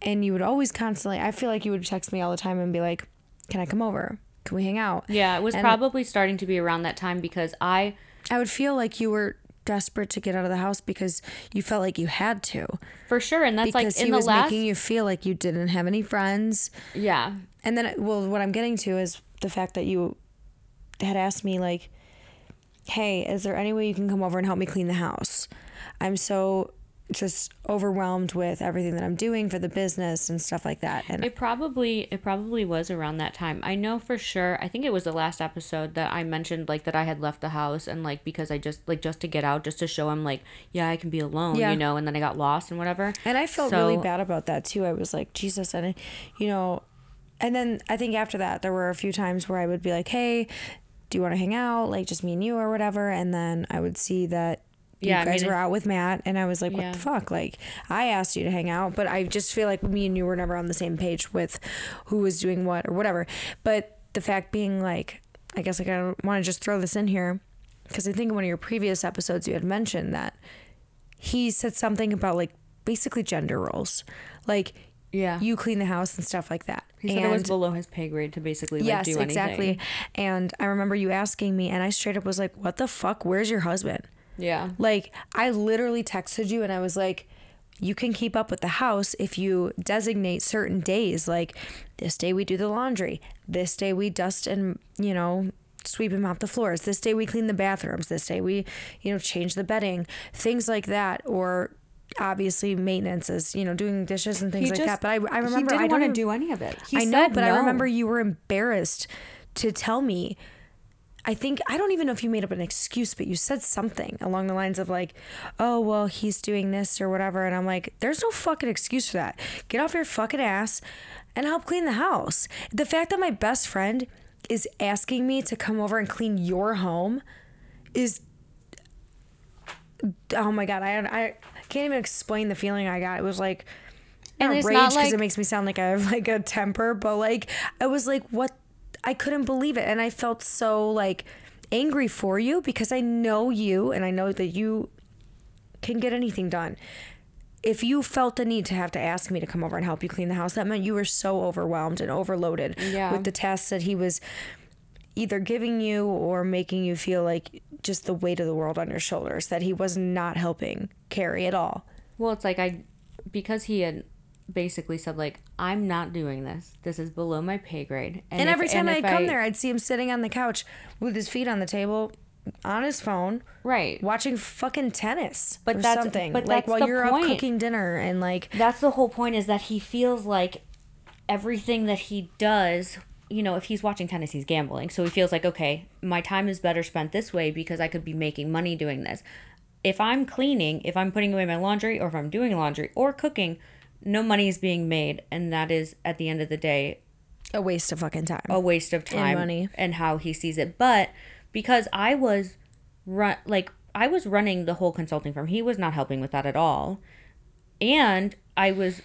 B: And you would always constantly, I feel like you would text me all the time and be like, Can I come over? Can we hang out?
A: yeah, it was
B: And-
A: probably starting to be around that time because I
B: I would feel like you were desperate to get out of the house because you felt like you had to.
A: for sure and that's
B: Because
A: like in
B: he
A: the
B: was
A: last
B: making you feel like you didn't have any friends.
A: yeah
B: And then, well, what I'm getting to is the fact that you had asked me, like, hey, is there any way you can come over and help me clean the house? I'm so just overwhelmed with everything that I'm doing for the business and stuff like that. And
A: It probably it probably was around that time. I know for sure. I think it was the last episode that I mentioned like that I had left the house and like because I just like just to get out just to show him like yeah I can be alone
B: Yeah.
A: you know and then I got lost and whatever.
B: And I felt
A: So-
B: really bad about that too. I was like, Jesus, and you know, and then I think after that there were a few times where I would be like, Hey, do you want to hang out? Like just me and you or whatever. And then I would see that you
A: Yeah, I
B: guys
A: mean,
B: were out with Matt, and I was like, what
A: Yeah.
B: the fuck? Like I asked you to hang out, but I just feel like me and you were never on the same page with who was doing what or whatever. But the fact being, like, I guess like I want to just throw this in here because I think in one of your previous episodes you had mentioned that he said something about like basically gender roles, like
A: Yeah.
B: you clean the house and stuff like that.
A: He said it was below his pay grade to basically like
B: yes,
A: do anything.
B: exactly. And I remember you asking me, and I straight up was like, "What the fuck? Where's your husband?"
A: Yeah.
B: Like I literally texted you, and I was like. You can keep up with the house if you designate certain days. Like this day we do the laundry. This day we dust and, you know, sweep and mop the floors. This day we clean the bathrooms. This day we, you know, change the bedding. Things like that. Or obviously maintenance is, you know, doing dishes and things like that. But I, I remember
A: he
B: I
A: didn't
B: don't
A: want to do any of it. He
B: I know, but I remember you were embarrassed to tell me. I think I don't even know if you made up an excuse, but you said something along the lines of like, "Oh, well, he's doing this or whatever," and I'm like, "There's no fucking excuse for that. Get off your fucking ass and help clean the house." The fact that my best friend is asking me to come over and clean your home is oh my god, I I can't even explain the feeling I got. It was like
A: And it's
B: rage
A: not
B: because
A: like-
B: it makes me sound like I have like a temper, but like I was like, what? I couldn't believe it, and I felt so like angry for you because I know you, and I know that you can get anything done. If you felt the need to have to ask me to come over and help you clean the house, that meant you were so overwhelmed and overloaded
A: Yeah.
B: with the tasks that he was either giving you or making you feel like just the weight of the world on your shoulders that he was not helping carry at all.
A: Well, it's like I, because he had basically said like, I'm not doing this. This is below my pay grade.
B: And,
A: if-
B: every time
A: if
B: I'd come there, I'd see him sitting on the couch with his feet on the table, on his phone,
A: right?
B: watching fucking tennis
A: But
B: or
A: that's-
B: something.
A: but
B: like while you're
A: point.
B: up cooking dinner and like
A: That's the whole point is that he feels like everything that he does. You know, if he's watching tennis, he's gambling. So he feels like, okay, my time is better spent this way because I could be making money doing this. If I'm cleaning, if I'm putting away my laundry, or if I'm doing laundry or cooking, no money is being made. And that is, at the end of the day,
B: a waste of fucking time.
A: a waste of time and
B: money.
A: and how he sees it. But because I was run like I was running the whole consulting firm, he was not helping with that at all. and I was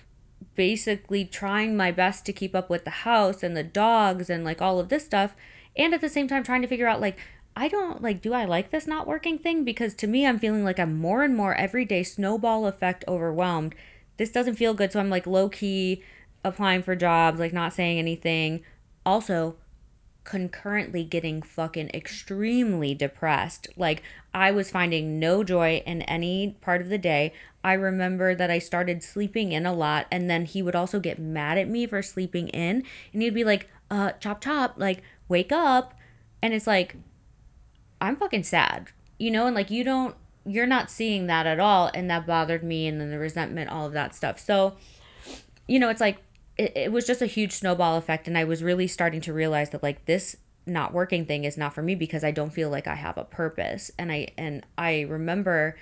A: basically trying my best to keep up with the house and the dogs and like all of this stuff and at the same time trying to figure out like I don't like do I like this not working thing because to me I'm feeling like I'm more and more every day snowball effect overwhelmed. This doesn't feel good so I'm like low key applying for jobs, like not saying anything. Also, concurrently getting fucking extremely depressed. Like I was finding no joy in any part of the day. I remember that I started sleeping in a lot and then he would also get mad at me for sleeping in and he'd be like, "Uh, chop chop, like wake up." And it's like I'm fucking sad. You know, and like you don't you're not seeing that at all and that bothered me and then the resentment, all of that stuff. So, you know, it's like it, it was just a huge snowball effect and i was really starting to realize that like this not working thing is not for me because i don't feel like i have a purpose. And i and i remember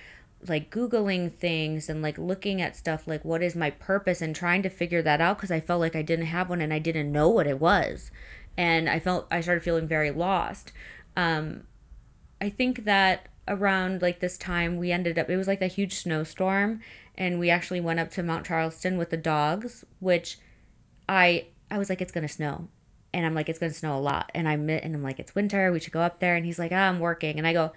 A: like googling things and like looking at stuff like what is my purpose and trying to figure that out because i felt like i didn't have one and i didn't know what it was. And i felt i started feeling very lost. Um i think that around like this time we ended up it was like a huge snowstorm and we actually went up to mount charleston with the dogs which I I was like, it's gonna snow, and I'm like, it's gonna snow a lot, and I'm and I'm like, it's winter, we should go up there, and he's like, ah, I'm working, and I go,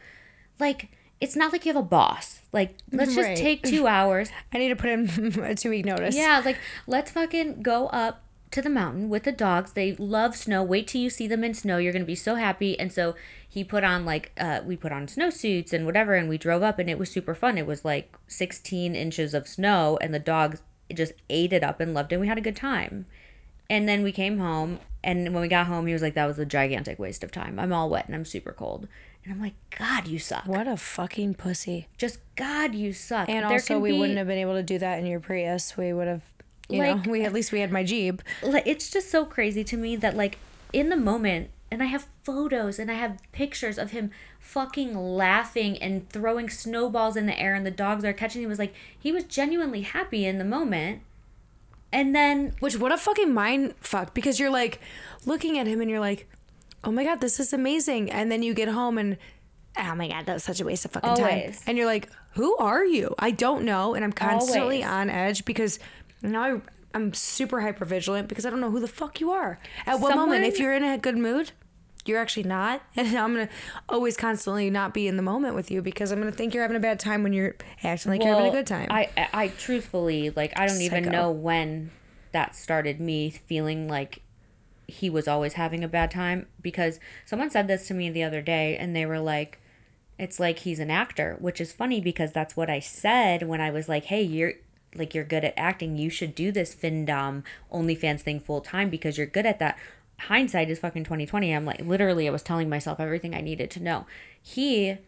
A: like. It's not like you have a boss. Like, let's just
B: Right.
A: take two hours. <laughs>
B: I need to put in <laughs> a two week notice.
A: Yeah, like let's fucking go up to the mountain with the dogs. They love snow. Wait till you see them in snow. You're gonna be so happy. And so he put on like uh we put on snowsuits and whatever and we drove up and it was super fun. It was like 16 inches of snow and the dogs just ate it up and loved it. And we had a good time. And then we came home and when we got home he was like, That was a gigantic waste of time. I'm all wet and I'm super cold. And I'm like, God, you suck.
B: What a fucking pussy.
A: Just God, you suck.
B: And
A: There
B: also, we
A: be-
B: wouldn't have been able to do that in your Prius. We would have, you
A: Like-
B: know, we at least we had my Jeep.
A: like it's just so crazy to me that like in the moment and I have photos and I have pictures of him fucking laughing and throwing snowballs in the air and the dogs are catching him It was like he was genuinely happy in the moment. And then
B: Which what a fucking mind fuck because you're like looking at him and you're like, oh my god, this is amazing, and then you get home and oh my god, that's such a waste of fucking time, and you're like, who are you? I don't know, and I'm constantly
A: Always.
B: on edge because now I, I'm super hyper vigilant because I don't know who the fuck you are. At what moment, if you're in a good mood. You're actually not, <laughs> and I'm gonna always constantly not be in the moment with you because I'm gonna think you're having a bad time when you're acting like you're having a good time.
A: I I I truthfully like I don't even know when that started me feeling like he was always having a bad time because someone said this to me the other day and they were like it's like he's an actor which is funny because that's what i said when i was like hey you're like you're good at acting you should do this findom onlyfans thing full time because you're good at that. Hindsight is fucking 2020 i'm like literally i was telling myself everything i needed to know. He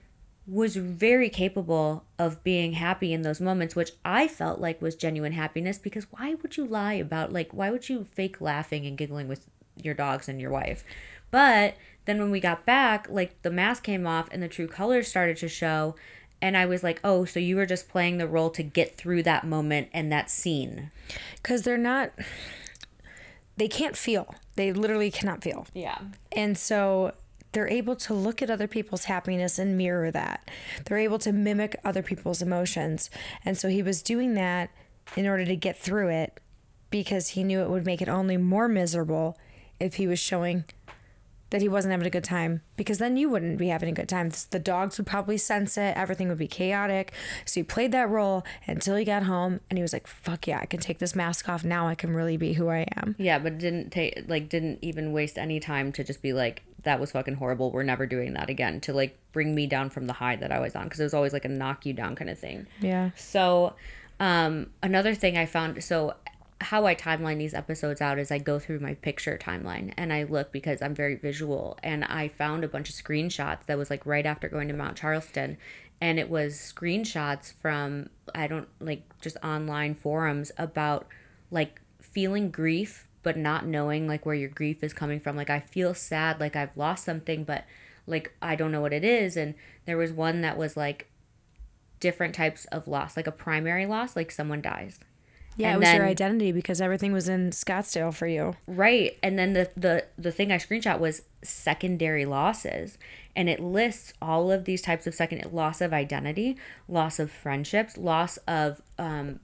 A: was very capable of being happy in those moments which i felt like was genuine happiness because why would you lie about like why would you fake laughing and giggling with your dogs and your wife? But then when we got back like the mask came off and the true colors started to show and i was like oh so you were just playing the role to get through that moment and that scene.
B: Because they're not they can't feel. They literally cannot feel.
A: Yeah.
B: And so they're able to look at other people's happiness and mirror that. They're able to mimic other people's emotions. And so he was doing that in order to get through it because he knew it would make it only more miserable if he was showing that he wasn't having a good time because then you wouldn't be having a good time. The dogs would probably sense it. Everything would be chaotic. So he played that role until he got home and he was like, fuck yeah, I can take this mask off. Now I can really be who I am.
A: yeah but didn't take like didn't even waste any time to just be like that was fucking horrible we're never doing that again to like bring me down from the high that i was on because it was always like a knock you down kind of thing
B: Yeah.
A: So, um, another thing I found so how I timeline these episodes out is I go through my picture timeline and I look because I'm very visual. And I found a bunch of screenshots that was like right after going to Mount Charleston. And it was screenshots from I don't like just online forums about like feeling grief but not knowing like where your grief is coming from. Like I feel sad like I've lost something but like I don't know what it is. And there was one that was like different types of loss, like a primary loss, like someone dies.
B: Yeah,
A: And
B: it was your identity because everything was in Scottsdale for you.
A: Right. And then the the the thing I screenshot was secondary losses. And it lists all of these types of second loss of identity, loss of friendships, loss of um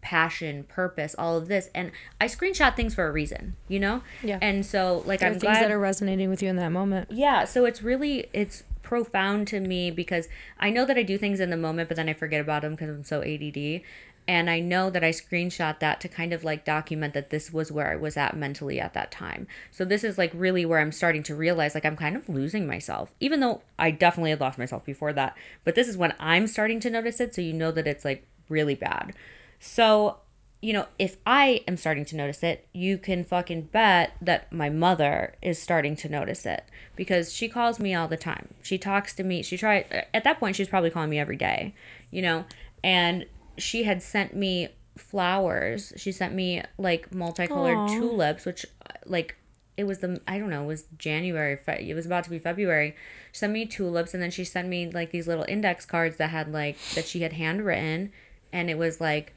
A: passion, purpose, all of this. And I screenshot things for a reason, you know?
B: Yeah.
A: And so like
B: There
A: I'm
B: things
A: glad
B: that are resonating with you in that moment.
A: yeah, so it's really it's profound to me because I know that I do things in the moment, but then I forget about them because I'm so ADD. And I know that I screenshot that to kind of like document that this was where I was at mentally at that time. So this is like really where I'm starting to realize like I'm kind of losing myself, even though I definitely had lost myself before that. But this is when I'm starting to notice it. So you know that it's like really bad. So, you know, if I am starting to notice it, you can fucking bet that my mother is starting to notice it because she calls me all the time. She talks to me. She tried, at that point, she's probably calling me every day, you know, and she had sent me flowers. She sent me like multicolored
B: Aw.
A: tulips, which, like, it was the I don't know, it was January. Fe- It was about to be February. She sent me tulips, and then she sent me like these little index cards that had like that she had handwritten, and it was like,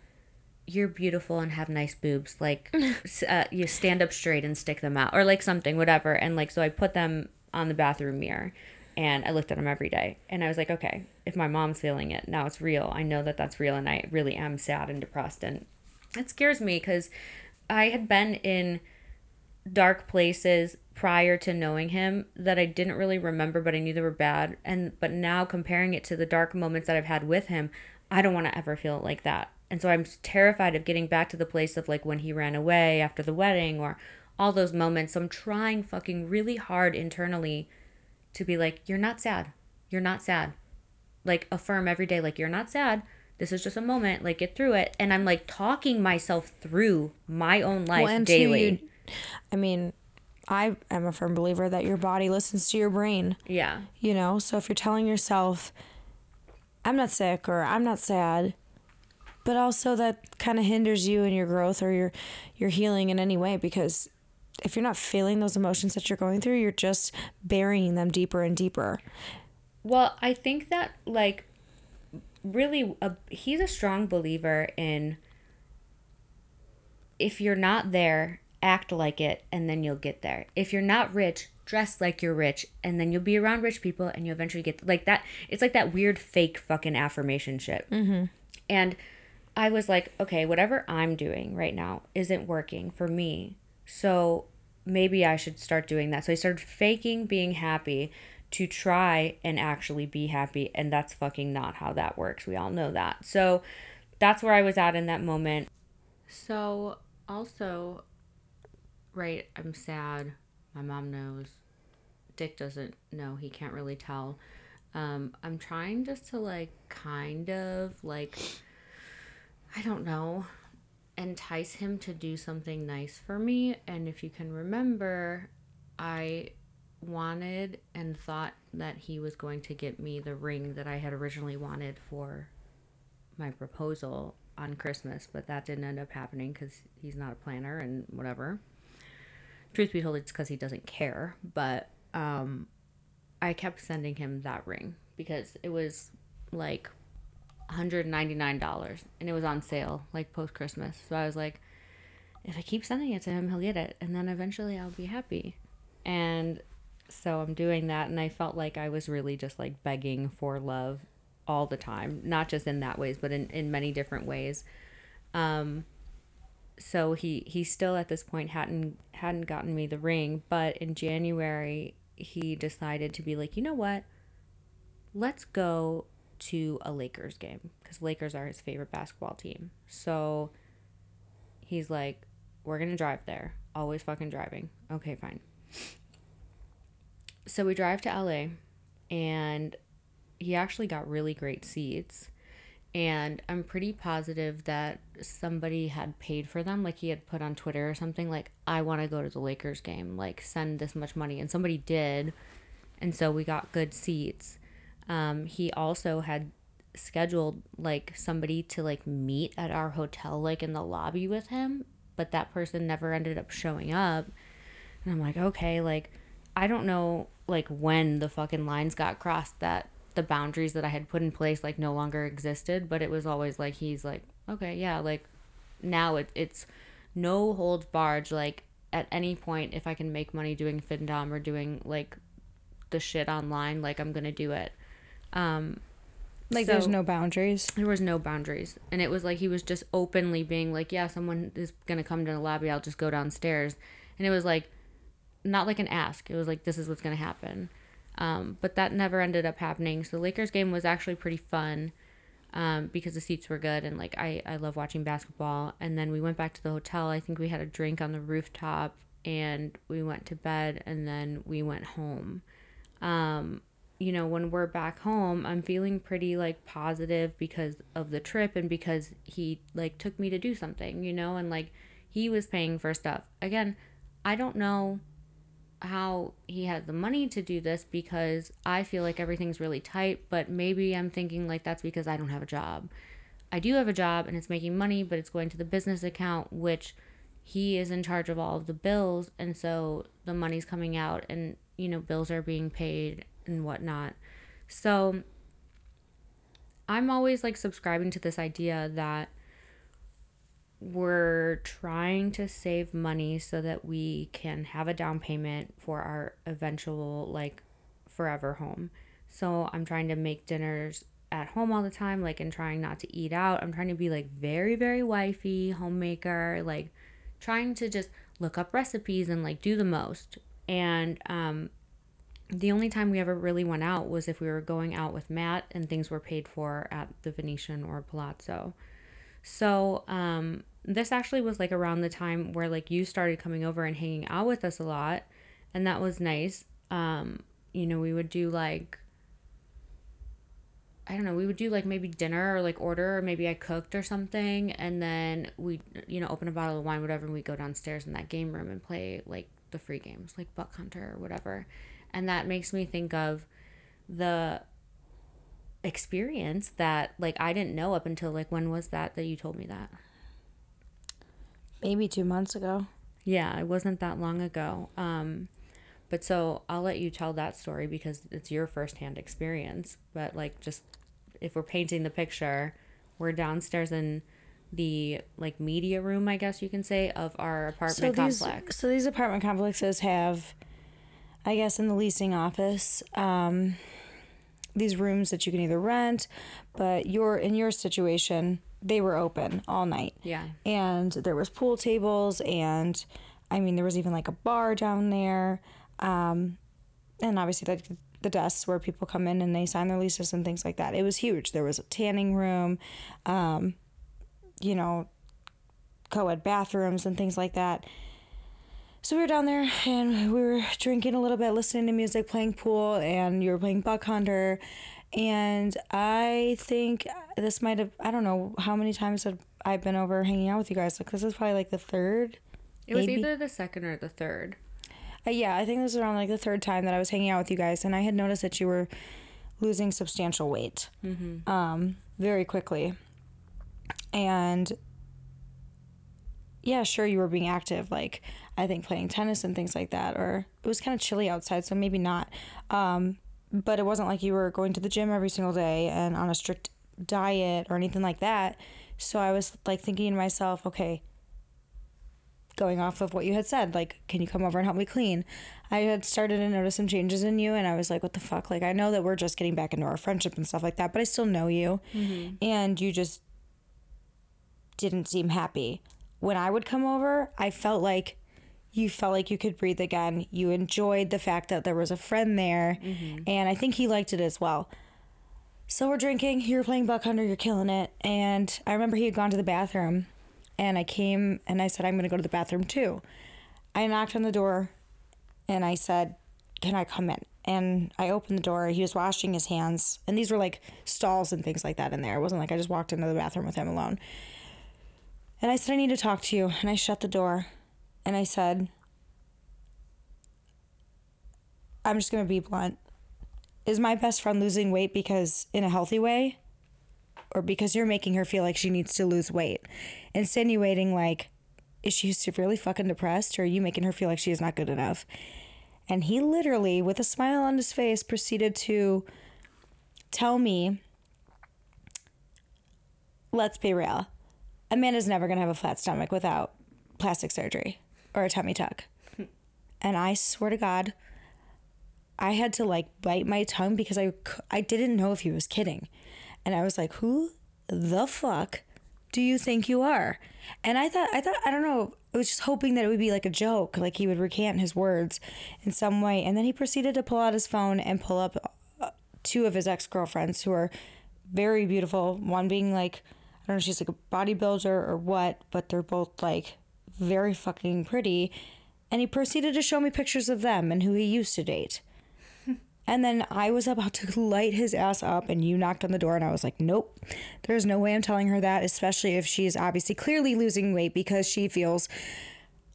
A: "You're beautiful and have nice boobs." Like, <laughs> uh, you stand up straight and stick them out, or like something, whatever. And like, so I put them on the bathroom mirror, and I looked at them every day, and I was like, okay, if my mom's feeling it, now it's real. I know that that's real, and I really am sad and depressed, and it scares me because I had been in dark places prior to knowing him that I didn't really remember but I knew they were bad. And but now comparing it to the dark moments that I've had with him I don't want to ever feel like that. And so I'm terrified of getting back to the place of like when he ran away after the wedding or all those moments. So I'm trying fucking really hard internally to be like you're not sad. You're not sad. Like affirm every day like you're not sad. This is just a moment. Like get through it. And I'm like talking myself through my own life
B: and
A: daily.
B: you- I mean, I am a firm believer that your body listens to your brain,
A: yeah.
B: You know? So if you're telling yourself, I'm not sick or I'm not sad, but also that kind of hinders you in your growth or your your healing in any way because if you're not feeling those emotions that you're going through, you're just burying them deeper and deeper.
A: Well, I think that like really a, he's a strong believer in if you're not there, act like it and then you'll get there. If you're not rich, dress like you're rich and then you'll be around rich people and you'll eventually get like that. It's like that weird fake fucking affirmation shit. Mm-hmm. And I was like, okay, whatever I'm doing right now isn't working for me. So maybe I should start doing that. So I started faking being happy to try and actually be happy. And that's fucking not how that works. We all know that. So that's where I was at in that moment. So also, right, I'm sad. My mom knows. Dick doesn't know. He can't really tell. Um, I'm trying just to like kind of like I don't know, entice him to do something nice for me. And if you can remember, I wanted and thought that he was going to get me the ring that I had originally wanted for my proposal on Christmas, but that didn't end up happening because he's not a planner and whatever. Truth be told, it's because he doesn't care, but um, I kept sending him that ring because it was like $199 and it was on sale like post Christmas. So I was like, if I keep sending it to him, he'll get it and then eventually I'll be happy. And so I'm doing that and I felt like I was really just like begging for love all the time, not just in that ways, but in, in many different ways. Um so he he still at this point hadn't hadn't gotten me the ring, but in January he decided to be like, "You know what? Let's go to a Lakers game because Lakers are his favorite basketball team. So he's like, we're going to drive there. Always fucking driving. Okay, fine. So we drive to LA and he actually got really great seats. And I'm pretty positive that somebody had paid for them. Like he had put on Twitter or something, like, I want to go to the Lakers game. Like, send this much money. And somebody did. And so we got good seats um, he also had scheduled like somebody to like meet at our hotel like in the lobby with him but that person never ended up showing up. And i'm like okay like i don't know like when the fucking lines got crossed that the boundaries that i had put in place like no longer existed but it was always like he's like okay yeah like now it, it's no holds barred like at any point if i can make money doing findom or doing like the shit online like i'm gonna do it um
B: Like there's
A: So-
B: no boundaries.
A: there was no boundaries. And it was like he was just openly being like yeah someone is gonna come to the lobby. I'll just go downstairs. And it was like not like an ask. It was like this is what's gonna happen. Um, but that never ended up happening. So the lakers game was actually pretty fun um, because the seats were good and like I, I love watching basketball. And then we went back to the hotel. I think we had a drink on the rooftop and we went to bed and then we went home. Um, you know, when we're back home, I'm feeling pretty like positive because of the trip and because he like took me to do something, you know, and like he was paying for stuff. Again, I don't know how he had the money to do this because I feel like everything's really tight, but maybe I'm thinking like that's because I don't have a job. I do have a job and it's making money, but it's going to the business account, which he is in charge of all of the bills. And so the money's coming out and, you know, bills are being paid and whatnot. So I'm always like subscribing to this idea that we're trying to save money so that we can have a down payment for our eventual like forever home. So I'm trying to make dinners at home all the time like and trying not to eat out. I'm trying to be like very very wifey, homemaker, like trying to just look up recipes and like do the most. And um the only time we ever really went out was if we were going out with Matt and things were paid for at the Venetian or Palazzo. So, um, this actually was like around the time where like you started coming over and hanging out with us a lot, and that was nice. Um, you know, we would do like I don't know, we would do like maybe dinner or like order, or maybe I cooked or something, and then we, you know, open a bottle of wine, whatever, and we go downstairs in that game room and play like the free games, like Buck Hunter or whatever. And that makes me think of the experience that like I didn't know up until like when was that that you told me that?
B: Maybe two months ago.
A: Yeah, it wasn't that long ago. Um, but so I'll let you tell that story because it's your firsthand experience. But like, just if we're painting the picture, we're downstairs in the like media room, I guess you can say, of our apartment
B: these,
A: complex.
B: So these apartment complexes have, I guess, in the leasing office, um, these rooms that you can either rent, but your in your situation, they were open all night.
A: Yeah.
B: and there was pool tables and i mean there was even like a bar down there um, and obviously like the desks where people come in and they sign their leases and things like that it was huge there was a tanning room um, you know co-ed bathrooms and things like that so we were down there and we were drinking a little bit listening to music playing pool and you were playing buck hunter. And i think this might have i don't know how many times have i've been over hanging out with you guys like this is probably like the third
A: It was either the second or the third.
B: uh, yeah i think this was around like the third time that i was hanging out with you guys and i had noticed that you were losing substantial weight um, very quickly. And yeah sure you were being active like i think playing tennis and things like that or it was kind of chilly outside so maybe not. Um, but it wasn't like you were going to the gym every single day and on a strict diet or anything like that. So i was like thinking to myself okay going off of what you had said like can you come over and help me clean? I had started to notice some changes in you and i was like what the fuck? Like i know that we're just getting back into our friendship and stuff like that but i still know you. And you just didn't seem happy. When i would come over i felt like you felt like you could breathe again you enjoyed the fact that there was a friend there mm-hmm. and i think he liked it as well so we're drinking you're playing buck hunter you're killing it and i remember he had gone to the bathroom and I came and I said, I'm going to go to the bathroom too. I knocked on the door and I said, Can I come in? And I opened the door. He was washing his hands. And these were like stalls and things like that in there. It wasn't like I just walked into the bathroom with him alone. And I said, I need to talk to you. And I shut the door and I said, I'm just going to be blunt. Is my best friend losing weight because in a healthy way? or because you're making her feel like she needs to lose weight, insinuating like, is she severely fucking depressed or are you making her feel like she is not good enough? And he literally, with a smile on his face, proceeded to tell me, let's be real, Amanda's never gonna have a flat stomach without plastic surgery or a tummy tuck. and I swear to God, I had to like bite my tongue because I I didn't know if he was kidding. And I was like, who the fuck do you think you are? And I thought, I thought, I don't know, I was just hoping that it would be like a joke, like he would recant his words in some way. And then he proceeded to pull out his phone and pull up uh, two of his ex girlfriends who are very beautiful. One being like, I don't know, she's like a bodybuilder or what, but they're both like very fucking pretty. And he proceeded to show me pictures of them and who he used to date. <laughs> And then I was about to light his ass up, and you knocked on the door, and I was like, nope, there's no way I'm telling her that, especially if she's obviously clearly losing weight because she feels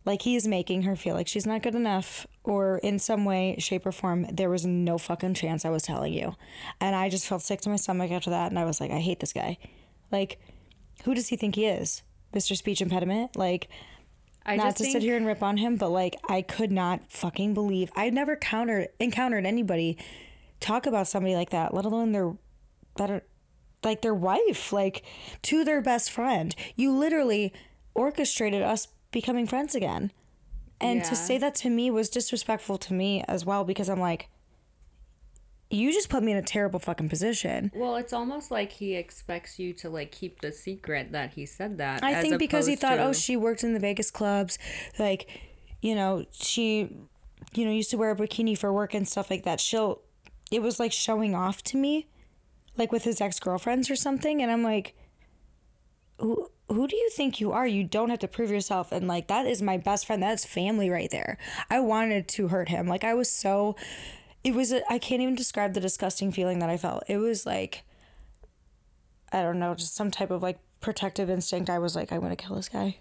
B: like he's making her feel like she's not good enough, or in some way, shape, or form. There was no fucking chance I was telling you. And I just felt sick to my stomach after that, and I was like, I hate this guy. Like, who does he think he is? Mr. Speech Impediment? Like,
A: I
B: not
A: just
B: to
A: think,
B: sit here and rip on him, but like I could not fucking believe I'd never countered encountered anybody talk about somebody like that, let alone their better like their wife, like to their best friend. You literally orchestrated us becoming friends again. And
A: Yeah.
B: to say that to me was disrespectful to me as well because I'm like you just put me in a terrible fucking position.
A: Well, it's almost like he expects you to like keep the secret that he said that.
B: I
A: as
B: think because he thought, oh,
A: to-
B: oh, she worked in the Vegas clubs, like, you know, she, you know, used to wear a bikini for work and stuff like that. She'll, it was like showing off to me, like with his ex girlfriends or something, and I'm like, who, who do you think you are? You don't have to prove yourself, and like that is my best friend. That's family right there. I wanted to hurt him. Like I was so, it was. I can't even describe the disgusting feeling that I felt. It was like. I don't know, just some type of like protective instinct. I was like, I'm gonna kill this guy.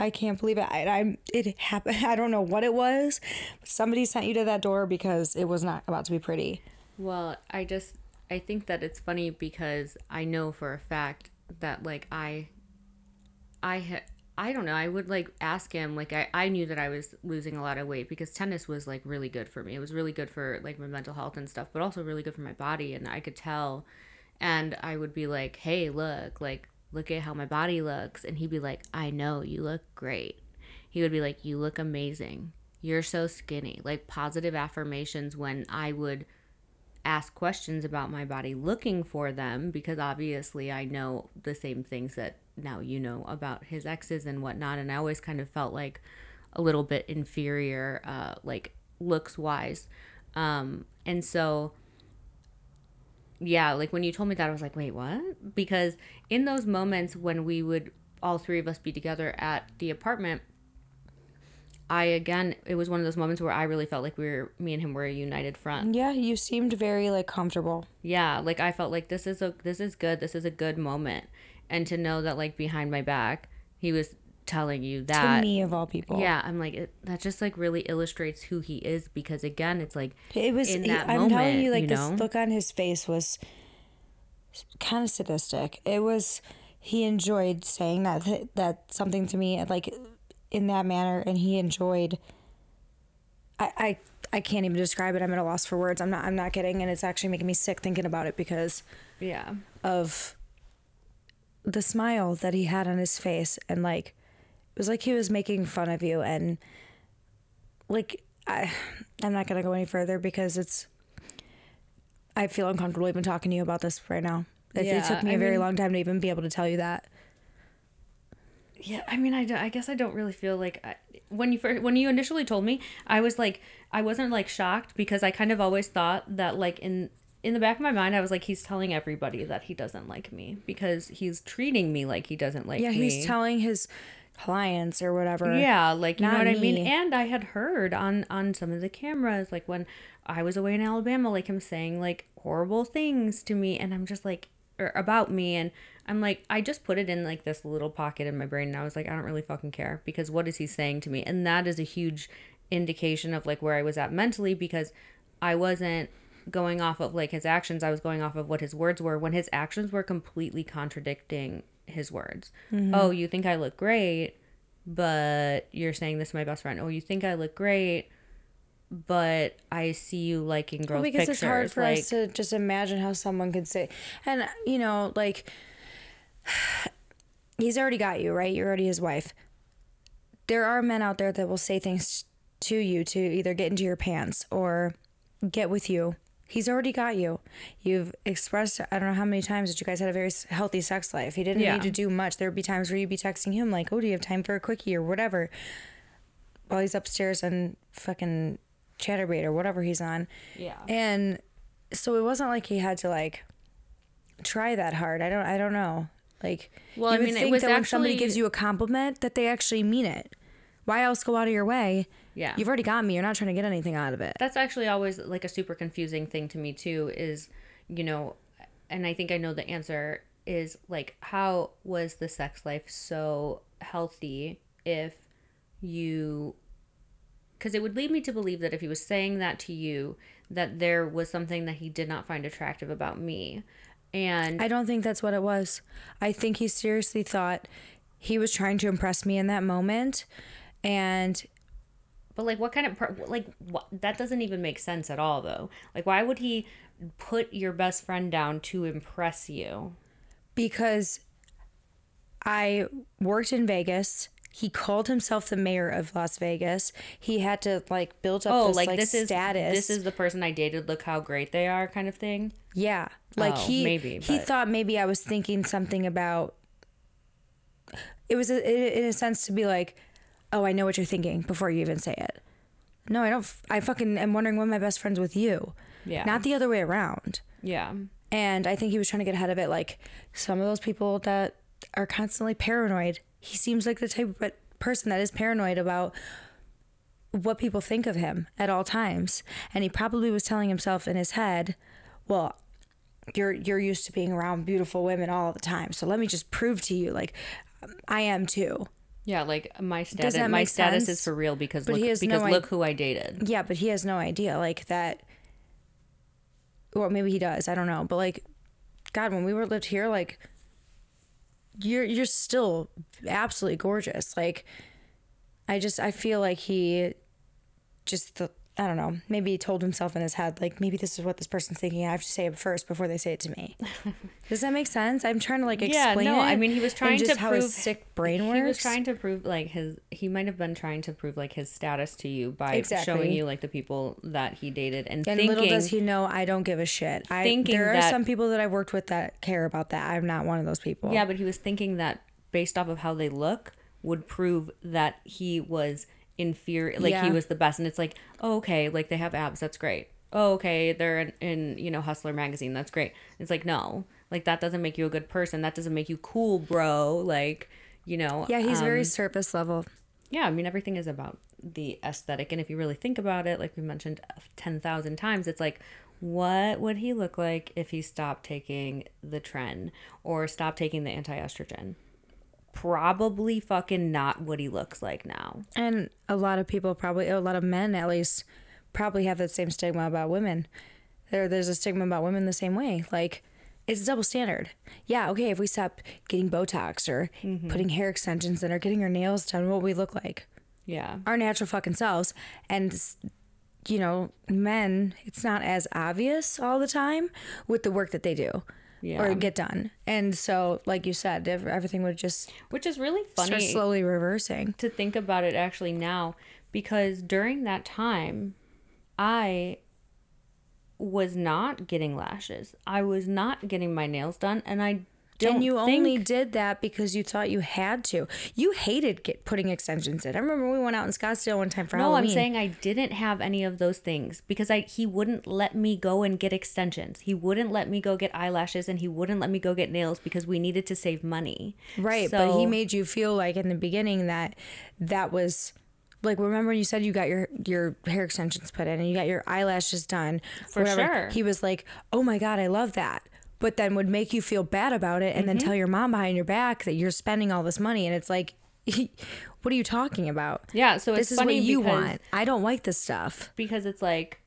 B: I can't believe it. I, I'm. It happened. <laughs> I don't know what it was. But somebody sent you to that door because it was not about to be pretty.
A: Well, I just I think that it's funny because I know for a fact that like I I ha- I don't know, I would like ask him like I I knew that I was losing a lot of weight because tennis was like really good for me. It was really good for like my mental health and stuff, but also really good for my body and I could tell and I would be like, "Hey, look, like look at how my body looks." And he'd be like, "I know, you look great." He would be like, "You look amazing. You're so skinny." Like positive affirmations when I would ask questions about my body looking for them because obviously I know the same things that now you know about his exes and whatnot. And I always kind of felt like a little bit inferior, uh, like looks wise. Um, and so, yeah, like when you told me that, I was like, wait, what? Because in those moments when we would all three of us be together at the apartment, I again, it was one of those moments where I really felt like we were, me and him were a united front.
B: Yeah, you seemed very like comfortable.
A: Yeah, like I felt like this is a this is good. This is a good moment. And to know that like behind my back, he was telling you that
B: to me of all people.
A: Yeah, I'm like it, that just like really illustrates who he is because again, it's like
B: It was.
A: in that
B: I'm telling you, like
A: you
B: this look on his face was kind of sadistic. It was. He enjoyed saying that that something to me, like in that manner, and he enjoyed. I, I I can't even describe it. I'm at a loss for words. I'm not. I'm not kidding, and it's actually making me sick thinking about it because
A: yeah.
B: of the smile that he had on his face and like it was like he was making fun of you and like I I'm not to go any further because it's I feel uncomfortable even talking to you about this right now. It,
A: Yeah,
B: it took me a
A: I
B: very
A: mean-
B: long time to even be able to tell you that.
A: Yeah, I mean, I, I guess I don't really feel like I, when you first, when you initially told me, I was like, I wasn't like shocked because I kind of always thought that like in in the back of my mind, I was like, he's telling everybody that he doesn't like me because he's treating me like he doesn't like
B: Yeah,
A: me.
B: Yeah, he's telling his clients or whatever.
A: Yeah, like you know what I mean. And I had heard on on some of the cameras, like when I was away in Alabama, like him saying like horrible things to me, and I'm just like, or about me, and I'm like, I just put it in like this little pocket in my brain, and I was like, I don't really fucking care because what is he saying to me? And that is a huge indication of like where I was at mentally because I wasn't going off of like his actions i was going off of what his words were when his actions were completely contradicting his words mm-hmm. oh you think i look great but you're saying this to my best friend. Oh, you think I look great, but I see you liking girls'
B: Well, because
A: pictures.
B: it's hard for
A: like,
B: us to just imagine how someone could say, and you know, like <sighs> he's already got you, right? You're already his wife. There are men out there that will say things to you to either get into your pants or get with you He's already got you. You've expressed, I don't know how many times that you guys had a very healthy sex life. He didn't
A: Yeah.
B: need to do much. There would be times where you'd be texting him, like, oh, do you have time for a quickie or whatever, while he's upstairs on fucking Chaturbate or whatever he's on.
A: Yeah.
B: And so it wasn't like he had to, like, try that hard. I don't, I don't know. Like,
A: Well,
B: you
A: I mean, it was
B: that when somebody gives you a compliment, that they actually mean it. Why else go out of your way?
A: Yeah.
B: You've already got me. You're not trying to get anything out of it.
A: That's actually always like a super confusing thing to me too is, you know, and I think I know the answer is like how was the sex life so healthy if you because it would lead me to believe that if he was saying that to you that there was something that he did not find attractive about me and
B: I don't think that's what it was. I think he seriously thought he was trying to impress me in that moment. And
A: But like, what kind of like what, that doesn't even make sense at all, though. Like, why would he put your best friend down to impress you?
B: because I worked in Vegas, he called himself the mayor of Las Vegas. He had to like build up
A: Oh,
B: this
A: like,
B: like,
A: this
B: status.
A: is this is the person I dated. Look how great they are, kind of thing.
B: Yeah. Like
A: Oh,
B: he
A: maybe,
B: he
A: but-
B: thought maybe I was thinking something about it was a, in a sense to be like, "Oh, I know what you're thinking before you even say it." No, I don't f- I fucking am wondering when my best friend's with you.
A: Yeah.
B: Not the other way around.
A: Yeah.
B: And I think he was trying to get ahead of it like some of those people that are constantly paranoid. He seems like the type of person that is paranoid about what people think of him at all times. And he probably was telling himself in his head, well, you're you're used to being around beautiful women all the time. So let me just prove to you like I am too.
A: Yeah, like my status. My status
B: sense?
A: is for real because
B: But
A: look, because
B: no i-
A: look who I dated.
B: Yeah, but he has no idea like that or maybe he does, I don't know. But like god, when we were lived here like you're you're still absolutely gorgeous. Like I just I feel like he just the I don't know. Maybe he told himself in his head, like maybe this is what this person's thinking. I have to say it first before they say it to me. <laughs> Does that make sense? I'm trying to like explain.
A: Yeah,
B: no.
A: I mean, he was trying
B: just
A: to
B: how
A: prove
B: his sick brain works.
A: He was trying to prove like his. He might have been trying to prove like his status to you by
B: Exactly.
A: showing you like the people that he dated and,
B: and
A: thinking.
B: little does he know, I don't give a shit. I,
A: Thinking
B: there are
A: that-
B: some people that I've worked with that care about that. I'm not one of those people.
A: Yeah, but he was thinking that based off of how they look would prove that he was inferior, like he was the best. And it's like, oh, okay, like they have abs, that's great. Oh, okay, they're in, in you know Hustler magazine, that's great. It's like no, like that doesn't make you a good person. That doesn't make you cool, bro. Like you know.
B: Yeah, he's
A: um,
B: very surface level.
A: yeah. I mean, everything is about the aesthetic, and if you really think about it, like we mentioned ten thousand times, it's like. What would he look like if he stopped taking the tren or stopped taking the anti estrogen? Probably fucking not what he looks like now.
B: And a lot of people probably, a lot of men at least, probably have that same stigma about women. There, there's a stigma about women the same way. Like, it's a double standard. Yeah, okay, if we stop getting Botox or
A: Mm-hmm.
B: putting hair extensions in or getting our nails done, what we look like?
A: Yeah.
B: Our natural fucking selves. And, you know, men, it's not as obvious all the time with the work that they do
A: Yeah.
B: or get done. And so, like you said, everything would just
A: Which is really funny
B: slowly reversing.
A: to think about it actually now because during that time I was not getting lashes. I was not getting my nails done and I don't
B: and you
A: think
B: only did that because you thought you had to. You hated get putting extensions in. I remember we went out in Scottsdale one time for
A: No,
B: Halloween.
A: No, I'm saying I didn't have any of those things because I he wouldn't let me go and get extensions. He wouldn't let me go get eyelashes and he wouldn't let me go get nails because we needed to save money.
B: right, but he made you feel like in the beginning that that was like remember when you said you got your your hair extensions put in and you got your eyelashes done
A: For sure.
B: He was like, "Oh my god, I love that." But then would make you feel bad about it and
A: Mm-hmm.
B: then tell your mom behind your back that you're spending all this money and it's like <laughs> what are you talking about?
A: Yeah, so it's
B: this is what you want. I don't like this stuff.
A: because it's like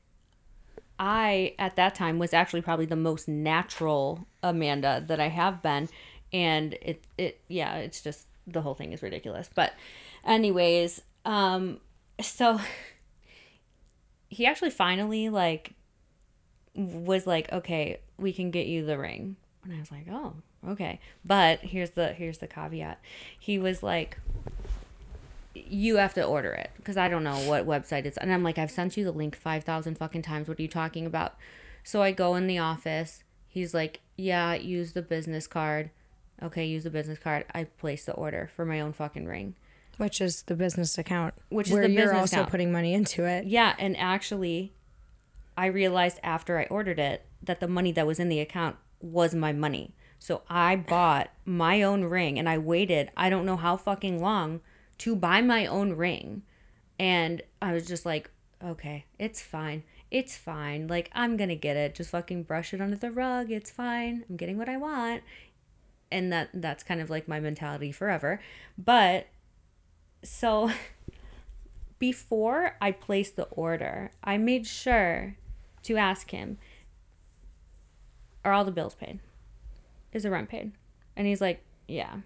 A: I at that time was actually probably the most natural Amanda that I have been and it it yeah, it's just the whole thing is ridiculous. But anyways, um so <laughs> he actually finally like was like, "Okay, we can get you the ring." And I was like, "Oh, okay." But here's the here's the caveat. He was like, you have to order it because I don't know what website it's. And I'm like, I've sent you the link 5,000 fucking times. What are you talking about? So I go in the office. He's like, "Yeah, use the business card." Okay, use the business card. I place the order for my own fucking ring.
B: Which is the business account.
A: Which is
B: where
A: the
B: you're
A: business
B: also
A: account.
B: putting money into it.
A: Yeah, and actually, I realized after I ordered it that the money that was in the account was my money. So I bought my own ring and I waited, I don't know how fucking long, to buy my own ring. And I was just like, okay, it's fine. It's fine. Like, I'm gonna get it. Just fucking brush it under the rug. It's fine. I'm getting what I want. And that that's kind of like my mentality forever. But so <laughs> before I placed the order, I made sure to ask him, Are all the bills paid? Is the rent paid? And he's like, Yeah.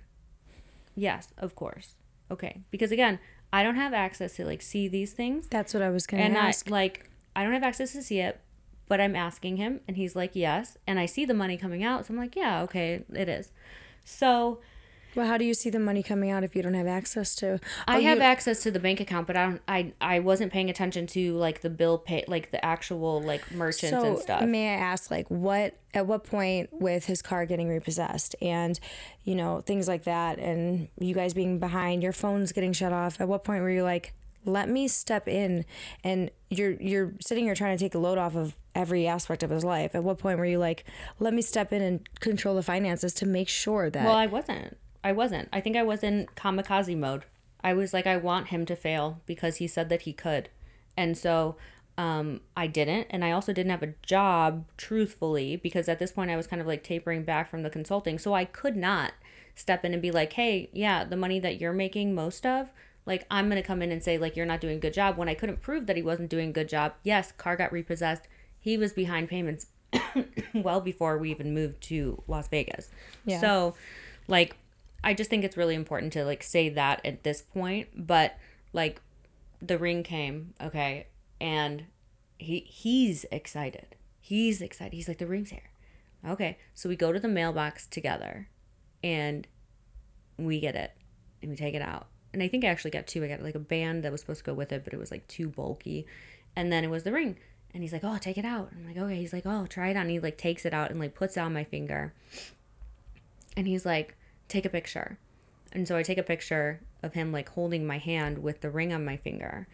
A: Yes, of course. Okay. Because again, I don't have access to like see these things.
B: That's what I was going
A: And
B: to
A: I
B: ask.
A: like I don't have access to see it, but I'm asking him and he's like, Yes. And I see the money coming out. So I'm like, Yeah, okay, it is. So
B: well, how do you see the money coming out if you don't have access to?
A: I
B: Oh,
A: have
B: you-
A: access to the bank account, but I don't. I I wasn't paying attention to like the bill pay, like the actual like merchants and stuff.
B: May I ask, like, what at what point with his car getting repossessed and, you know, things like that, and you guys being behind, your phone's getting shut off. At what point were you like, let me step in, and you're you're sitting here trying to take the load off of every aspect of his life. At what point were you like, let me step in and control the finances to make sure that
A: well, I wasn't. I wasn't. I think I was in kamikaze mode. I was like, I want him to fail because he said that he could, and so um, I didn't. And I also didn't have a job, truthfully, because at this point I was kind of like tapering back from the consulting, so I could not step in and be like, hey, yeah, the money that you're making most of. Like I'm gonna come in and say like you're not doing a good job when I couldn't prove that he wasn't doing a good job. Yes, car got repossessed. He was behind payments <coughs> well before we even moved to Las Vegas.
B: Yeah.
A: So, like, I just think it's really important to like say that at this point. But like, the ring came, okay, and he he's excited. He's excited. He's like, the ring's here. Okay, so we go to the mailbox together, and we get it, and we take it out. And I think I actually got two. I got like a band that was supposed to go with it, but it was like too bulky. And then it was the ring. And he's like, "Oh, take it out." I'm like, "Okay." He's like, "Oh, try it on." he like takes it out and like puts it on my finger. And he's like, "Take a picture." And so I take a picture of him like holding my hand with the ring on my finger.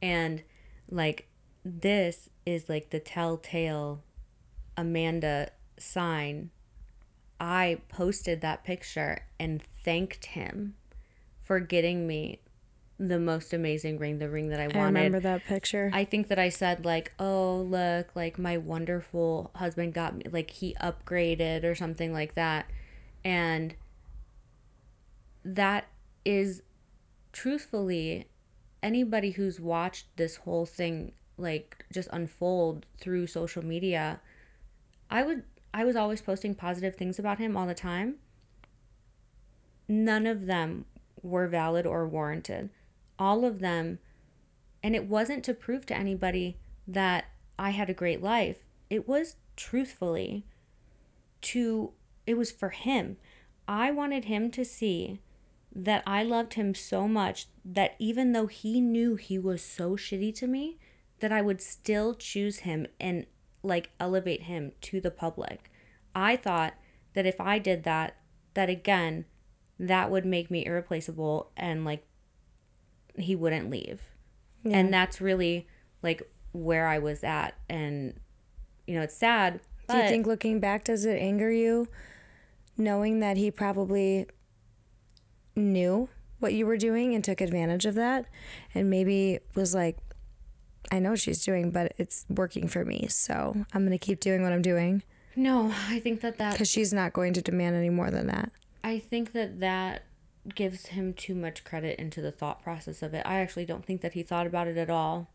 A: And like this is like the telltale Amanda sign. I posted that picture and thanked him for getting me the most amazing ring, the ring that I wanted.
B: I remember that picture.
A: I think that I said like, "Oh, look, like my wonderful husband got me like he upgraded or something like that." And that is truthfully anybody who's watched this whole thing like just unfold through social media, I would I was always posting positive things about him all the time. None of them were valid or warranted. All of them and it wasn't to prove to anybody that I had a great life. It was truthfully to, it was for him. I wanted him to see that I loved him so much that even though he knew he was so shitty to me, that I would still choose him and like elevate him to the public. I thought that if I did that, that again, that would make me irreplaceable and like he wouldn't leave.
B: Yeah.
A: And that's really like where I was at. And, you know, it's sad.
B: Do you think looking back, does it anger you knowing that he probably knew what you were doing and took advantage of that and maybe was like, I know what she's doing, but it's working for me. So I'm going to keep doing what I'm doing
A: no, I think that that
B: because she's not going to demand any more than that.
A: I think that that gives him too much credit into the thought process of it. I actually don't think that he thought about it at all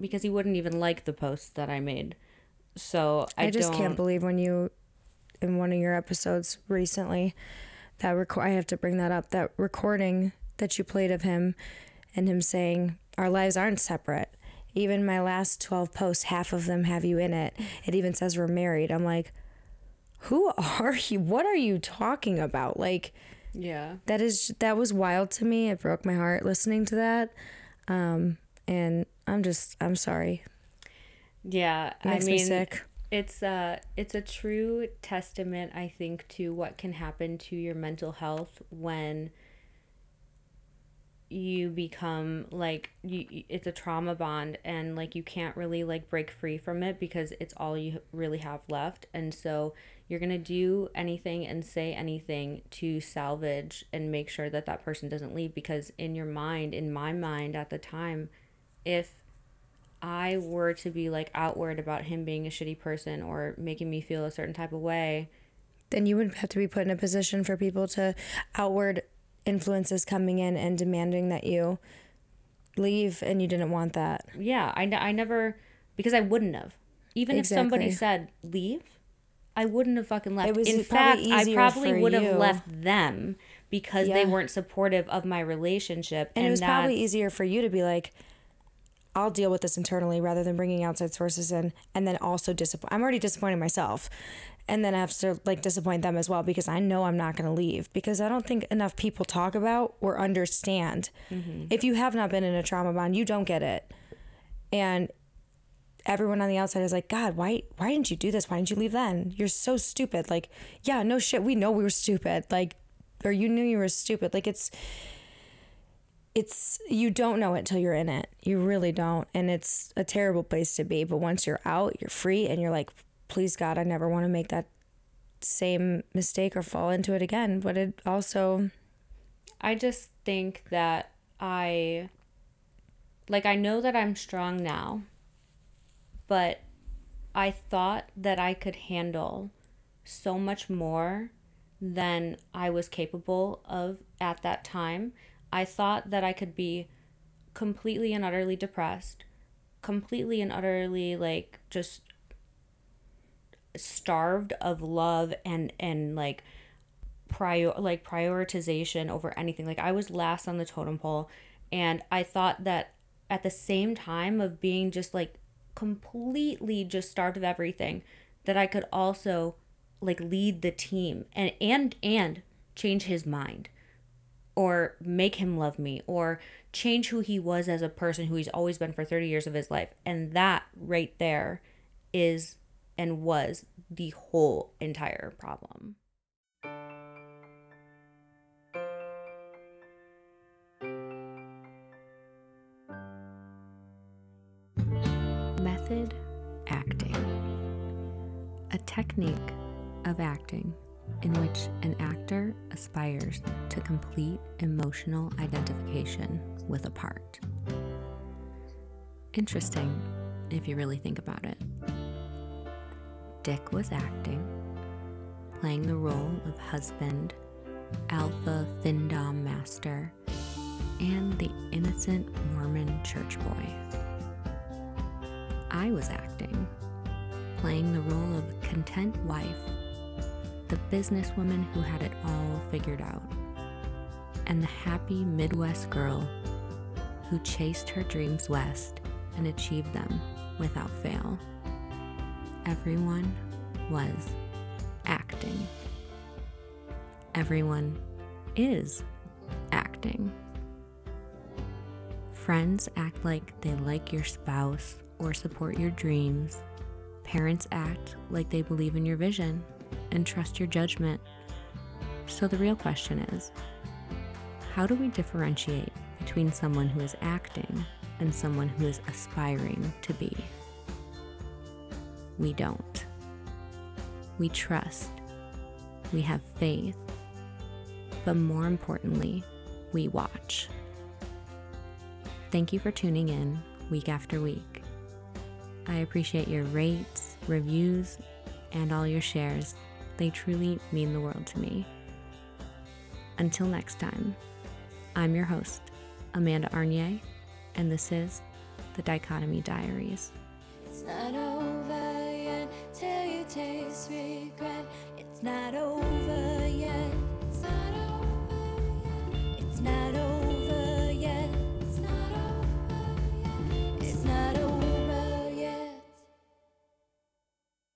A: because he wouldn't even like the posts that I made. So I,
B: I, just can't believe when you, in one of your episodes recently, that record, I have to bring that up, that recording that you played of him and him saying, Our lives aren't separate. Even my last 12 posts, half of them have you in it. It even says we're married. I'm like, who are you? What are you talking about? Like,
A: Yeah.
B: that is that was wild to me. It broke my heart listening to that. Um, and I'm just I'm sorry.
A: Yeah.
B: It makes
A: I mean,
B: me sick.
A: It's a it's a true testament i think to what can happen to your mental health when you become like you it's a trauma bond and like you can't really like break free from it because it's all you really have left. And so you're going to do anything and say anything to salvage and make sure that that person doesn't leave because in your mind in my mind at the time if I were to be like outward about him being a shitty person or making me feel a certain type of way,
B: then you would have to be put in a position for people to outward influences coming in and demanding that you leave and you didn't want that.
A: Yeah, I, I never because I wouldn't have. Even exactly. if somebody said leave, I wouldn't have fucking left. In fact, I probably would have left them because yeah. they weren't supportive of my relationship.
B: And, and it was probably easier for you to be like, I'll deal with this internally rather than bringing outside sources in and then also disappoint. I'm already disappointing myself. And then I have to like disappoint them as well because I know I'm not going to leave because I don't think enough people talk about or understand. Mm-hmm. If you have not been in a trauma bond, you don't get it. And everyone on the outside is like, God, why why didn't you do this? Why didn't you leave then? You're so stupid. Like, yeah, no shit. We know we were stupid. Like, or you knew you were stupid. Like it's it's you don't know it till you're in it. You really don't. And it's a terrible place to be. But once you're out, you're free and you're like, please God, I never want to make that same mistake or fall into it again. But it also
A: I just think that I like I know that I'm strong now, but I thought that I could handle so much more than I was capable of at that time. I thought that I could be completely and utterly depressed, completely and utterly like just starved of love and and like prior like prioritization over anything. Like I was last on the totem pole and I thought that at the same time of being just like completely just starved of everything that I could also like lead the team and and and change his mind or make him love me or change who he was as a person who he's always been for 30 years of his life. And that right there is and was the whole entire problem. Method acting. A technique of acting in which an actor aspires to complete emotional identification with a part. Interesting if you really think about it. Dick was acting, playing the role of husband, alpha findom master, and the innocent Mormon church boy. I was acting, playing the role of content wife the businesswoman who had it all figured out, and the happy Midwest girl who chased her dreams west and achieved them without fail. Everyone was acting. Everyone is acting. Friends act like they like your spouse or support your dreams. Parents act like they believe in your vision and trust your judgment. So the real question is how do we differentiate between someone who is acting and someone who is aspiring to be? We don't. We trust. We have faith. But more importantly, we watch. Thank you for tuning in week after week. I appreciate your rates, reviews, and all your shares. They truly mean the world to me. Until next time, I'm your host, Amanda Arnier, and this is the Dichotomy Diaries. It's not over yet till you taste regret. It's not over.